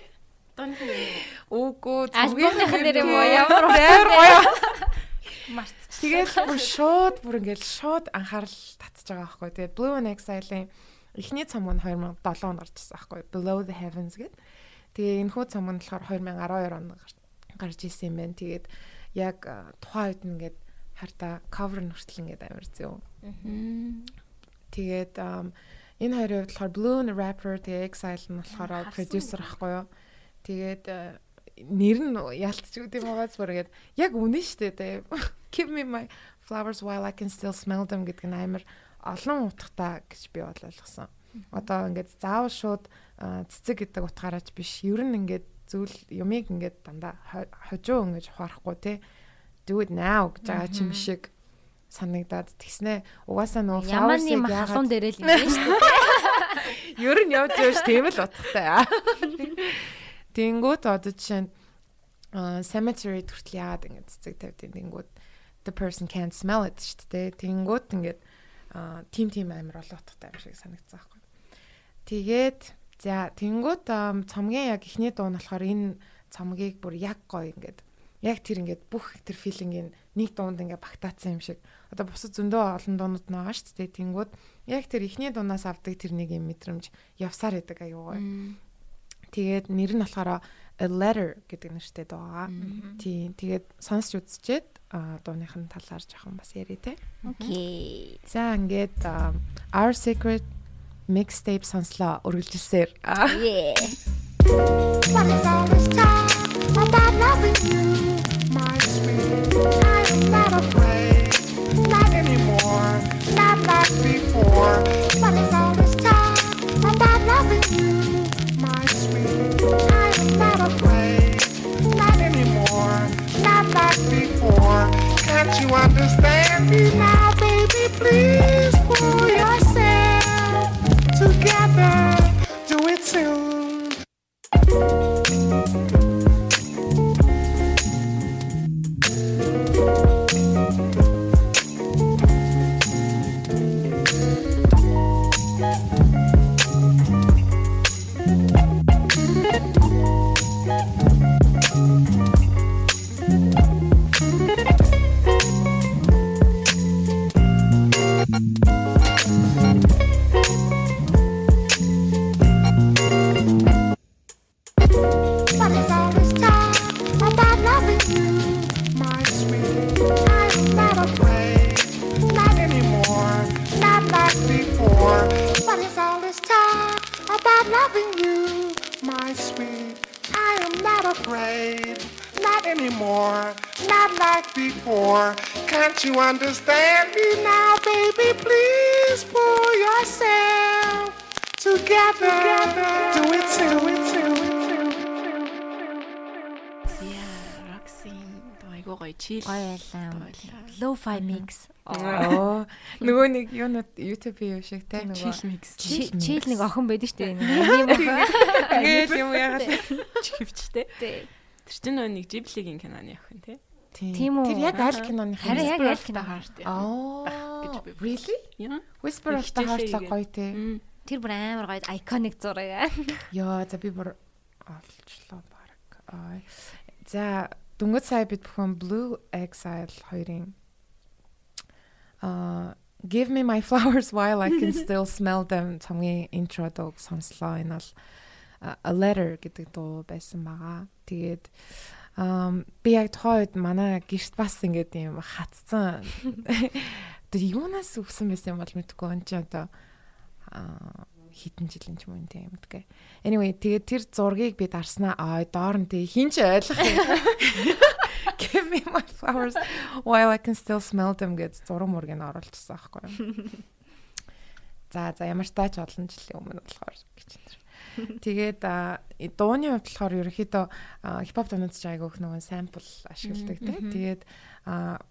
Үгүй нь нэр юм уу? Ямар гоё. Март. Тэгээд бүр шууд бүр ингээл шууд анхаарал татж байгаа байхгүй. Тэгээд Blue and Exile-ийн эхний цомог нь 2007 онд гарч ирсэн байхгүй. Below the Heavens гэдэг. Тэгээ энэ хүү цомог нь болохоор 2012 онд гарч ирсэн юм байна. Тэгээд яг тухайн үед нь ингээд хартаа cover нь хүртэл ингээд амар зөө. Тэгээд энэ хоёрын хувьд болохоор Blue and Rapper тэгээ Exile нь болохоор producer ахгүй юу. Тэгээд а, нэр нь ялтч үт юм байгаас бүр ингээд яг үнэн штэ тэ. Give me my flowers while I can still smell them гэдэг нь амар олон утгатай гэж би бол ойлгосон. Одоо ингээд заавал шууд а, цэцэг гэдэг утгаараач биш. Ер нь ингээд зүйл юмыг ингээд дандаа хо- хожуу ингэж ухаарахгүй те. Do it now гэж байгаа юм шиг санагдаад тэгснэ угаасаа нөгөө Ямааны flowers-ыг халуун дээрээ л юм шүү дээ. Ер нь явж явж тийм л утгатай. Тэнгүүт одоо жишээ нь cemetery хүртэл яагаад ингэ цэцэг тавьдیں۔ Тэнгүүт the person can't smell it шүү дээ. Тэнгүүт ингээд а, тим тим амир олон утгатай юм шиг санагдсан байхгүй. Тэгээд за тэнгүүт ам, цомгийн яг ихний дуу нь болохоор энэ цомгийг бүр яг гоё ингээд яг тэр ингээд бүх тэр филингийн нэг дуунд ингээд багтаацсан юм шиг. Одоо бусад зөндөө олон дуунууд нь байгаа шүү дээ. Тэнгүүд яг тэр ихний дуунаас авдаг тэр нэг юм мэдрэмж явсаар байдаг аюу гоё. Тэгээд нэр нь болохоор A Letter гэдэг нэртэй дуу байгаа. Тийм. Тэгээд сонсч үзчихэд а дууныхын талаар жоохон бас ярий те. Окей. За ингээд Our Secret mixtape сонслоо үргэлжилсээр. А, Yeah. What is all this talk about loving you, you understand me now, baby? Please Lo-fi mix. Оо. Нөгөө нэг юунууд YouTube-ийн юм шиг те нөгөө. Чил микс. Чийл нэг охин байдаг шүү дээ. Нэг юм охин. Тэгээд юм яагаад Чивчтэй. Тий. Тэр чинь нөгөө нэг Ghibli-гийн киноны охин тий. Тийм үү? Тэр яг аль киноны Харин яг аль кино? хаарт. Аа. гэж би Really? Whisper of the Heart гоё те. Тэр бүр амар гоё iconic зураг. Яа, за би бүр олчлоо баг. Аа. За дөнгөж сая бид бүхэн Blue Exile хоёрын аа Give me my flowers while I can still smell them цомгийн интро дог сонслоо. Энэ бол а, A Letter гэдэг дуу байсан байгаа. Тэгээд ам би яг тухайн үед манай гэрт бас ингээд юм хатцсан. Тэр юунаас үгсэн байсан юм бол мэдгүй энэ чи одоо аа хитэн жилийн ч юм уу тийм мэдгүй. Anyway тэгээд тэр зургийг би дарснаа аа доор нь тэг хин ч ойлгох юм. Give me my flowers while I can still smell them гэж зураг мургийг нь оруулчихсан аахгүй юу. За за ямар ч тач олон жилийн өмнө болохоор гэж энэ. Тэгээд дууны хувьд болохоор ерөөхдөө хипхоп дуунууд ч айгүйх нөгөө сампл ашигладаг тийм. Тэгээд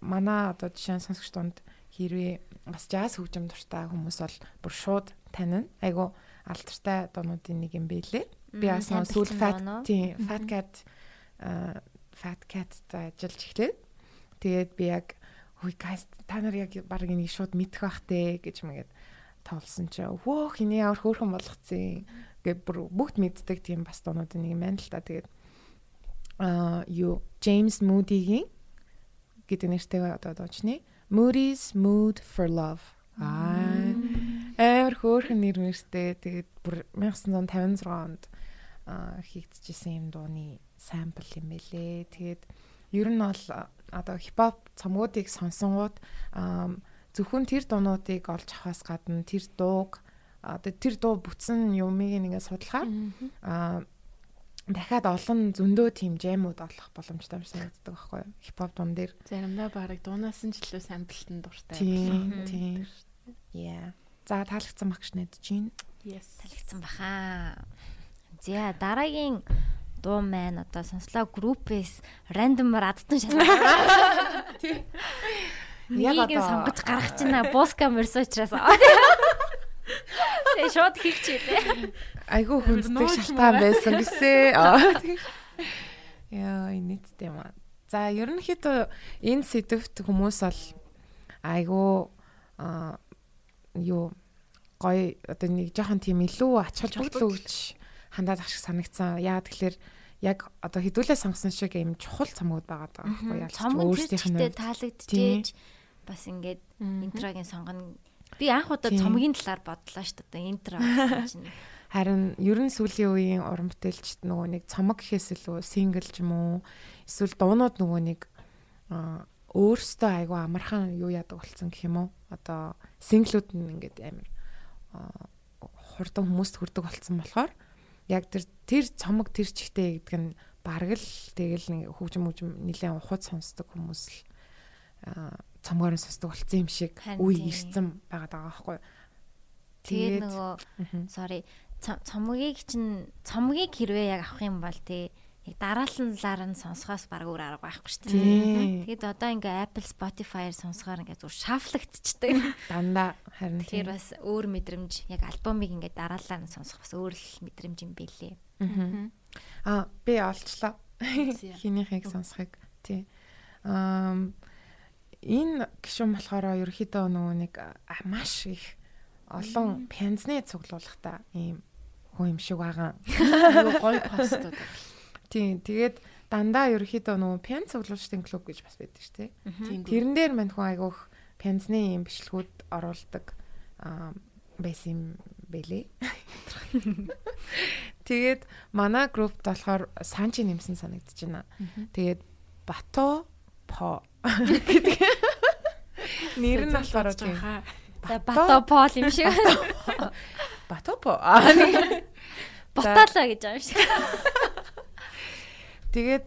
манай одоо жишээ нь сонсогч дунд хэрвээ бас жаз хөгжим дуртай хүмүүс бол бүр шууд танина. Айгу алдартай дуунуудын нэг юм бэлээ. Би бас сүүл fat тийм fat cat fat cat-тай ажиллаж эхлэв. Тэгээд би яг хүй guys та нар яг баг энийг шууд мэдэх бах те гэж мэгээд тоолсон чи вөө хиний ямар хөөрхөн болгоцсон гэ бүр бүгд мэддэг тийм бас дуунуудын нэг юм байна л та тэгээд а юу James Moody-гийн гэдэг нэртэй одоо дуучны Moody's Mood for Love аа амар хөөрхөн нэр нэртэй тэгээд бүр 1956 онд хийгдчихсэн юм дууны сампл юм байлээ. Тэгээд ер нь бол одоо хипхоп цомгуудыг сонсонгууд зөвхөн тэр дуунуудыг олж авахаас гадна тэр дууг одоо тэр дуу бүтсэн юмыг нэгээ судлахаар а дахиад олон зөндөө тийм жамууд олох боломжтой юм санагддаг байхгүй юу? Хипхоп дуун дээр. Заримдаа бараг дуунаас нь ч илүү самплтанд дуртай. Тийм, тийм. Yeah. За таалагдсан баг гэж найдаж байна. Yes. Талигдсан баха. За дараагийн дуу маань одоо сонслоо группээс рандомор адтан шалгаа. Яг Нэг нь одоо- сонгож гаргаж байна. Боска мөрсө учраас. Тэгээ шууд хийчихээ. Айгу хүнддэг шалтгаан маа. байсан тийм. Яа, нийтдээ юм аа. За, ерөнхийдөө энэ сэдвт хүмүүс бол айгу аа юу гоё одоо нэг жоохон тийм илүү ач холбогдол өгч хандаад ах шиг санагцсан. Яа тэгэхээр яг одоо хідүүлээ сонгосон шиг юм чухал цамгууд байгаа даа байхгүй яа. Цомгон тэр чигтээ Тийм. таалагдчихээж бас ингээд интрогийн сонгоно. Би анх удаа цомгийн талаар бодлоо шүү дээ. Интро чинь Харин ер нь сүүлийн үеийн уран бүтээлчд нөгөө нэг цомог гэхээс илүү сингл ч юм уу эсвэл дуунууд нөгөө нэг өөрсдөө айгүй амархан юу яадаг болсон гэх юм уу? Одоо синглүүд нь ингээд амар хурдан хүмүүст хүрдэг болсон болохоор яг тэр тэр цомог тэр чигтээ гэдэг нь бараг л тэгэл нэг хөгжим хөгжим нэлээд ухад сонсдог хүмүүс л цомгоор сонсдог болсон юм шиг үе ирсэн байгаа даа байхгүй. Тэгээд нөгөө sorry цом- цомгийг чинь цомгийг хэрвээ яг авах юм бол тий яг дараалалаар нь сонсохоос баг өөр арга байхгүй шүү дээ. Тийм. Тэгээд одоо ингээ Apple Spotify-аар сонсохоор ингээ зүр шафлагдчихдаг. дандаа харин Тэгэхээр тийм. бас өөр мэдрэмж яг альбомыг ингээ дараалалаар нь сонсох бас өөр л мэдрэмж юм бэлээ. Аа би олчлоо. Хинийхийг сонсохыг тий. Аа энэ гişүн болохоор ерөөхдөө нөгөө нэг маш их олон пянзны цуглуулгатай ийм хүн юм шиг байгаа. Гоё постууд. Тийм тэгээд дандаа ерөөхдөө нөгөө пянз цуглуулчдын клуб гэж бас байдаг шүү дээ. Тийм. Тэрэн дээр мань хүн айгүйх пянзны ийм бичлэгүүд оруулдаг аа байсан юм бэлээ. Тэгээд манай группт болохоор санчи нэмсэн санагдаж байна. Тэгээд бато по гэдэг. Нэр нь болохоор тийм За бато пол юм шиг. бато по. Ботолоо гэж юм шиг. Тэгээд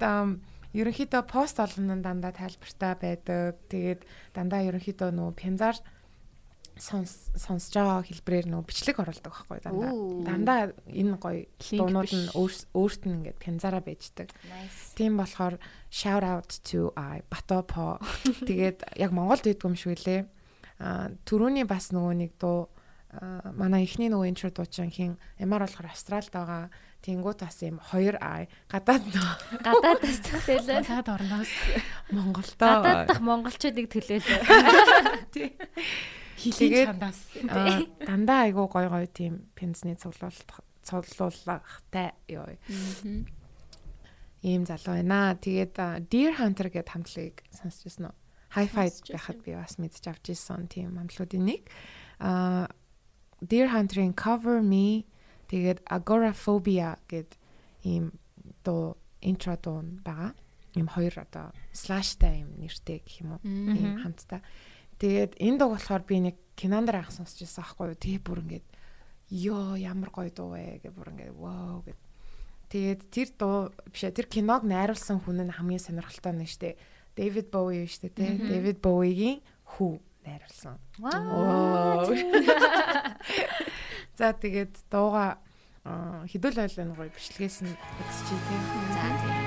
ерөнхийдөө пост олгоно нь дандаа тайлбартай байдаг. Тэгээд дандаа ерөнхийдөө нөгөө пянзаар сонс сонсож байгаа хэлбрээр нөгөө бичлэг оруулдаг байхгүй дандаа. Дандаа энэ гоё дуунууд нь өөрт нь ингээд пянзаараа байждаг. Тийм болохоор shout out to I Batopо. Тэгээд яг Монголд байдгүй юм шиг үлээ. А түрүүний бас нөгөө нэг дуу манай ихний нөгөө интро дуучин хин ямар болохоор Австралид байгаа. Тэнгуут бас юм хоёр ай гадаад нөө Гадаадас төлөөлөө. Цаад орноос Монголдоо Гадаад дахь монголчуудыг төлөөлөө. хилийн Тэгээд- чандаас. дандаа айгу гой гой тийм пенсний цуглуулт цуглуулгатай ёо. Ийм залуу байна. Тэгээд Deer Hunter гэдэг хамтлагийг сонсч ирсэн үү? Hi-Fi байхад би бас мэдж авч ирсэн тийм хамтлагуудын нэг. А Deer Hunter-ийн Cover Me тэгээд Agoraphobia гэд ийм дуу интро дуу байгаа. Ийм хоёр одоо слаштай юм нэртэй гэх юм уу? Ийм хамттай. Тэгээд энэ дуу болохоор би нэг кинонд анх сонсч ирсэн аахгүй юу? Тэгээ бүр ингээд ёо ямар гоё дуу вэ гэж бүр ингээд вау гэд. Тэгээд тэр дуу биш тэр киног найруулсан хүн нь хамгийн сонирхолтой нь штэ. Дэвид Боуи штэ тий. Дэвид Боуигийн хүү найруулсан. Вау. За тэгээд дууга хэдүүл ойл энэ гоё бичлэгээс нь үзчихье тий. За тийм.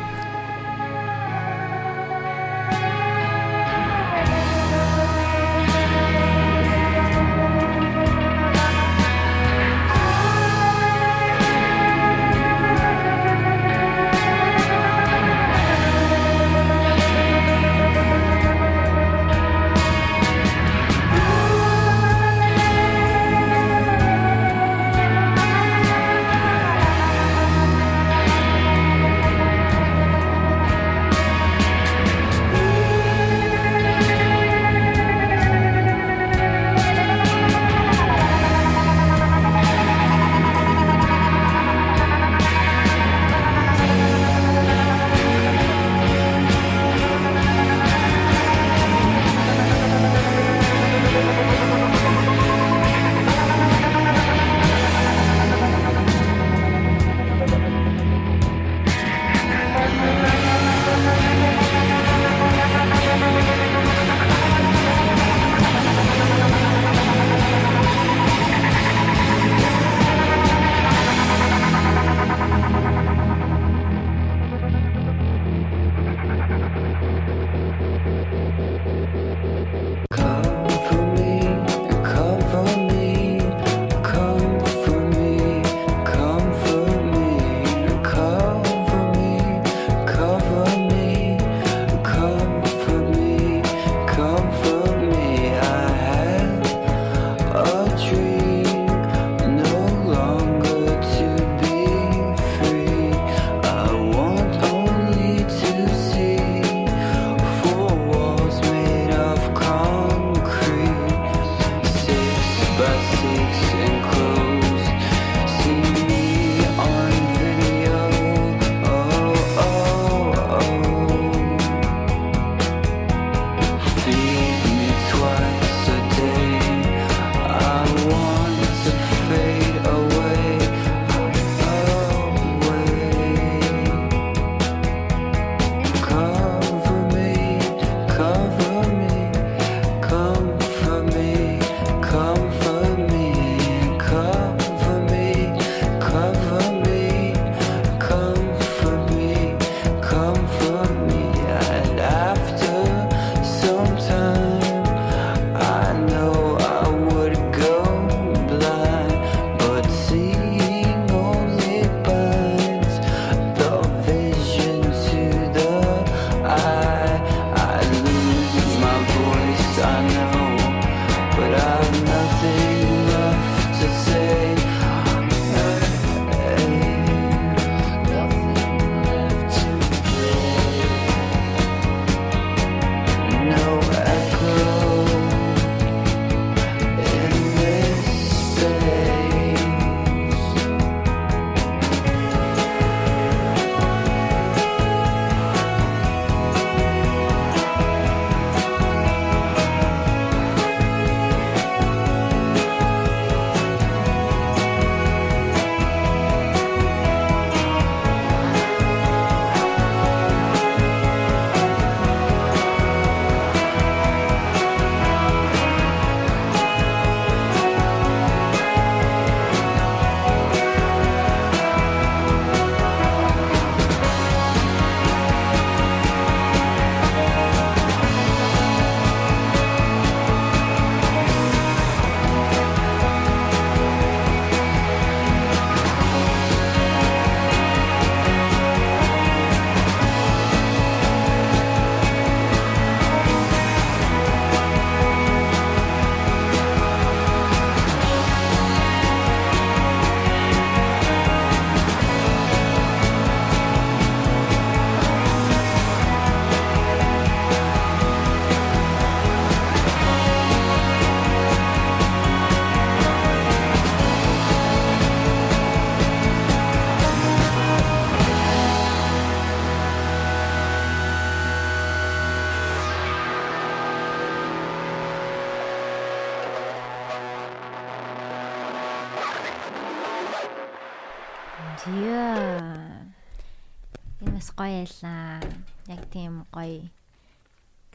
Гоё ялаа. Яг тийм гоё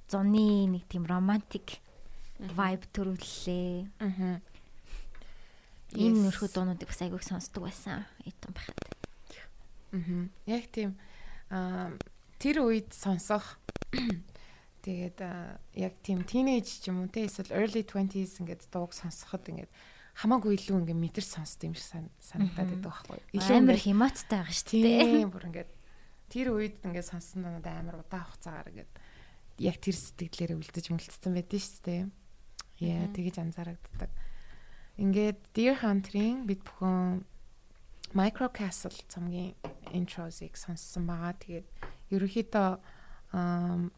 зуны нэг тийм романтик vibe төрүүллээ. Аа. Ийм Yes. нөрхөө дуунуудыг бас айгүйг сонсдог байсан. Итэн байхад. Аа. Яг тийм аа тэр үед сонсох тэгээд яг тийм teenage ч юм уу те эсвэл early 20s ингээд дууг сонсоход ингээд хамаагүй илүү ингээд мэдэр сонсд юм шиг сан- санагдаад байдаг байхгүй юу? Амар хямааттай байгаа шүү дээ. Тийм бүр ингээд тэр үед ингээд сонссон донод амар удаан хугацаагаар ингээд яг тэр сэтгэлээрээ үлдэж мөлтсөн байдэн шүү дээ. Яа, тэгэж анзаарагддаг. Ингээд Deer Hunter-ийн бид бүхэн Micro Castle цомгийн интрозыг сонссон байгаа. Тэгээд ерөөхдөө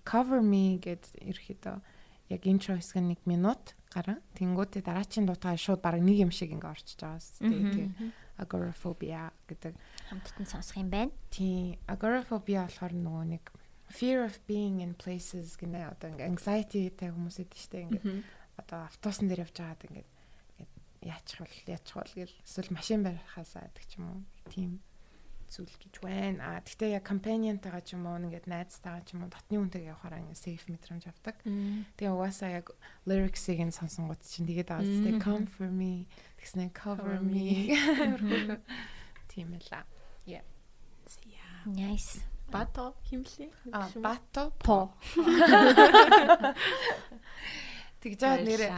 Cover Me гэд ерөөхдөө яг интро хэсэг нь 1 минут гарan. Тэнгүүтээ дараачийн дутаа шууд баг нэг юм шиг ингээ орчиж байгаа. Тэгээд agoraphobia гэдэг. Хамтдан сонсох юм байна. Тийм, agoraphobia болохоор нөгөө нэг fear of being in places гэнэ. Одоо ингээ anxiety тай хүмүүс идэв штэ ингээ одоо автобусан дээр явж байгаад ингээ яачих бол яачих бол гэл эсвэл машин барихаасаа гэдэг ч юм уу. Тийм зүйл гэж байна. А тэгтээ яг companionтайгаа ч юм уу ингээд найзтайгаа ч юм уу дотны хүнтэйгээ явахаараа ингээ safe мэдрэмж авдаг. Тэгээ угаасаа яг lyrics-ыг нь сонсонгууд чинь тэгээд байгаа зү come for me тэгснэ cover me. Тийм ээ ла. Nice. Бато химлээ. А бато По. Тэгж байгаа нэрээ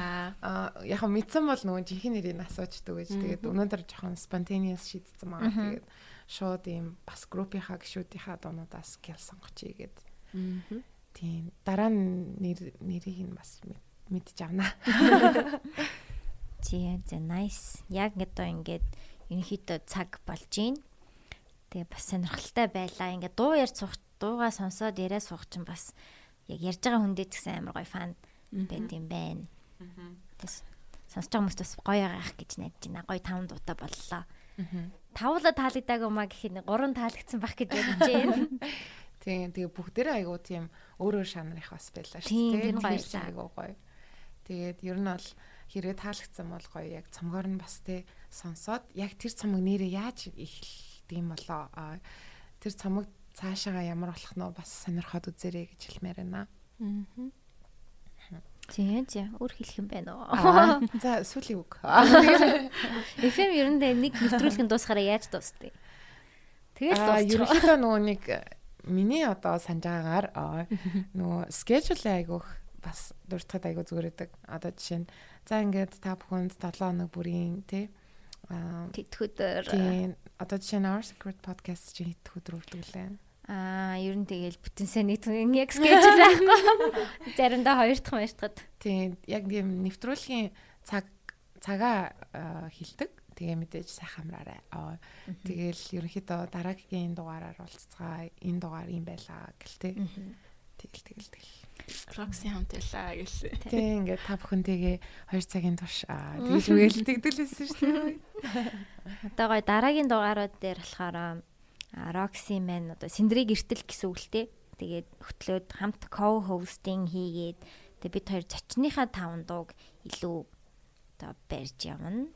яг хөө мэдсэн бол нөгөө жинхэнэ нэрийг асуучдаг гэж тэгээд өнөөдөр жоохон spontaneous шийдсэн байгаа. Тэгээд шууд ийм бас группийнхаа гişүүдийнхаа дуунуудаас гэл сонгочихъя гэд. Тийм дараа нь нэр нэрийг нь бас мэд- мэдж авнаа. Зя зя nice. Яг одоо ингээд ерөнхийдөө цаг болж гин. Тэгээ бас сонирхолтой байлаа. Ингээд дуу ярьж суух, дуугаа сонсоод яриа суух чинь бас яг ярьж байгаа хүндээ ч гэсэн амар гоё фан байд юм байна. Тэс сонсож байгаа хүмүүст бас гоё байгаах гэж найдаж байна. Гоё таван дуутай боллоо. Тавла таалагдаагүй маа гэхэд нэг гурван таалагдсан байх гэж бодож байна. Тийм тэгээ бүгдээрээ айгуу тийм өөр өөр жанрынх бас байлаа Тийм, шүү нь Тэр гоё айгуу гоё. Тэгээд ер нь бол хэрэг таалагдсан бол гоё яг цомгоор нь бас тий сонсоод яг тэр цомог нэрээ яаж эхэлдэг юм болоо. Тэр цомог цаашаага ямар болох нь бас сонирхоод үзээрэй гэж хэлмээр байна. Тийм тийм өөр хэлэх юм байна уу? За сүүлийн үг. FM ер нь нэг нэвтрүүлгэн дуусахаараа яаж дуусдээ? Тэгэл Аа, дуусчих. ерөнхийдөө нөгөө нэг миний одоо санаж байгаагаар аа, нөгөө schedule айгуух бас дуртахад айгуу зүгээрдэг. Одоо жишээ нь за ингээд та бүхэнд 7 хоног бүрийн тий аа Тэтгэвдөр тийм одоо жишээ нь Our Secret podcast чинь хэд өдөр үрдэг лээ. Аа, ер нь тэгэл бүтэн сайн нэг түн яг скетчл байхгүй. Заримдаа хоёр дахь дахьд. Тийм яг тийм нэвтрүүлгийн цаг цагаа аа, хилдэг. Тэгээ мэдээж сайхан амраарай. Аа тэгэл ерөнхийдөө дараагийн дугаараар уулзцгаа. Энэ дугаар юм байлаа гэлтэй. Тэгэл тэгэл тэгэл. Roxy хамт байлаа гэлээ. Тийм ингээд та бүхэнтэйгээ 2 цагийн турш аа тэгж үгээл тэгдэлсэн шүү дээ. Одоо гой дараагийн дугаарууд дээр болохоор Roxy Man одоо Синдрийг эртэл гэсэн үг л дээ. Тэгээд хөтлөөд хамт co-hosting хийгээд тэгээд бид хоёр зочныхаа таван дууг илүү одоо барьж явна.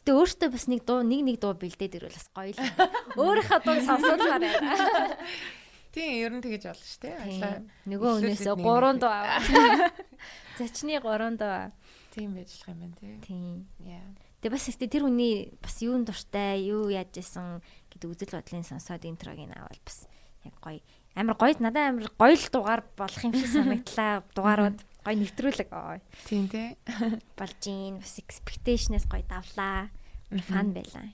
Гэтэ өөртөө бас нэг дуу нэг нэг дуу бэлдээд ирвэл бас гоё л. Өөрийнхөө дууг сонсуулмаар байна. Тийм ер нь тэгэж болно шүү дээ. Баялаа. Нөгөө өнөөсөө нэг 3 нэг. дуу аваа. Зочны 3 дуу. Тийм байж болох юм байна тий. Тийм. Яа. Тэгээ бас ихтэй тэр хүний бас юун дуртай, юу яаж исэн гэдэг үзэл бодлын сонсоод интрогийн авал бас яг гоё. Амар гоё надад амар гоё л дугаар болох юм шиг санагдлаа. Дугаарууд гоё нэвтрүүлэг. Тийм тий. болж ийн бас expectation-ээс гоё давлаа. Фан байлаа.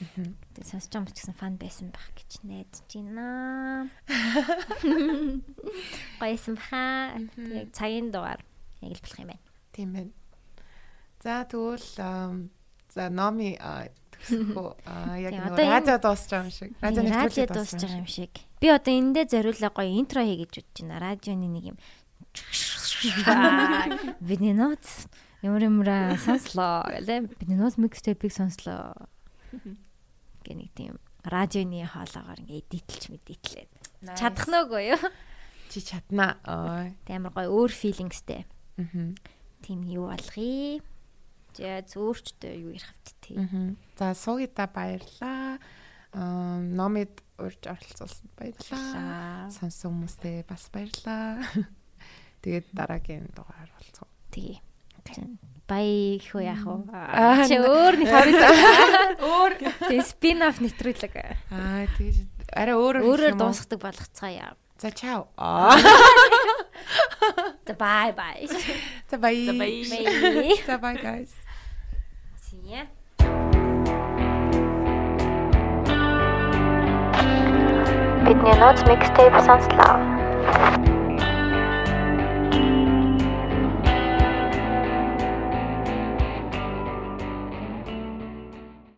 Тэгээ сонсож байгаа юм ч гэсэн фан байсан байх гэж найдаж байна. Гоёсэн баха. Яг цагийн дугаар яг л болох юм байна. Тийм байна. За тэгвэл за номи төгсөхгүй аа яг нөгөө энэ- радио дуусч байгаа юм шиг. Радио нэвтрүүлэг дуусж байгаа юм шиг. Би одоо эндээ зориулаа гоё интро хий гэж бодож байна. Радионы нэг юм. Бидний ноц ямар юмра сонслоо. Бидний ноц микстейпийг сонслоо. Гэ нэг тийм радионы хоолоогоор ингээ эдитэлж мэдитлээд. Чадах нөөгүй юу? Чи чаднаа. Аа. Тэ амар гоё өөр филингстэй. Мгм. Тийм юу болгоё. За зөөрчтэй юу ярих вэ тий. За суугида баярлаа. Аа номид урьж оролцуулсан баярлалаа. Сонсон хүмүүстээ бас баярлалаа. Тэгээд дараагийн дугаар болцгоо. Тэгээ. Бай хөө яах вэ? Чи өөр нэг Өөр Тэгээ спин оф нэвтрүүлэг. Аа тэгэж арай өөрөөр Өөрөөр дуусгадаг болгоцгаая. За чао. За бай бай. За бай. За бай. Бай. За bye guys. See ya. Бидний нууц mixtape сонслоо.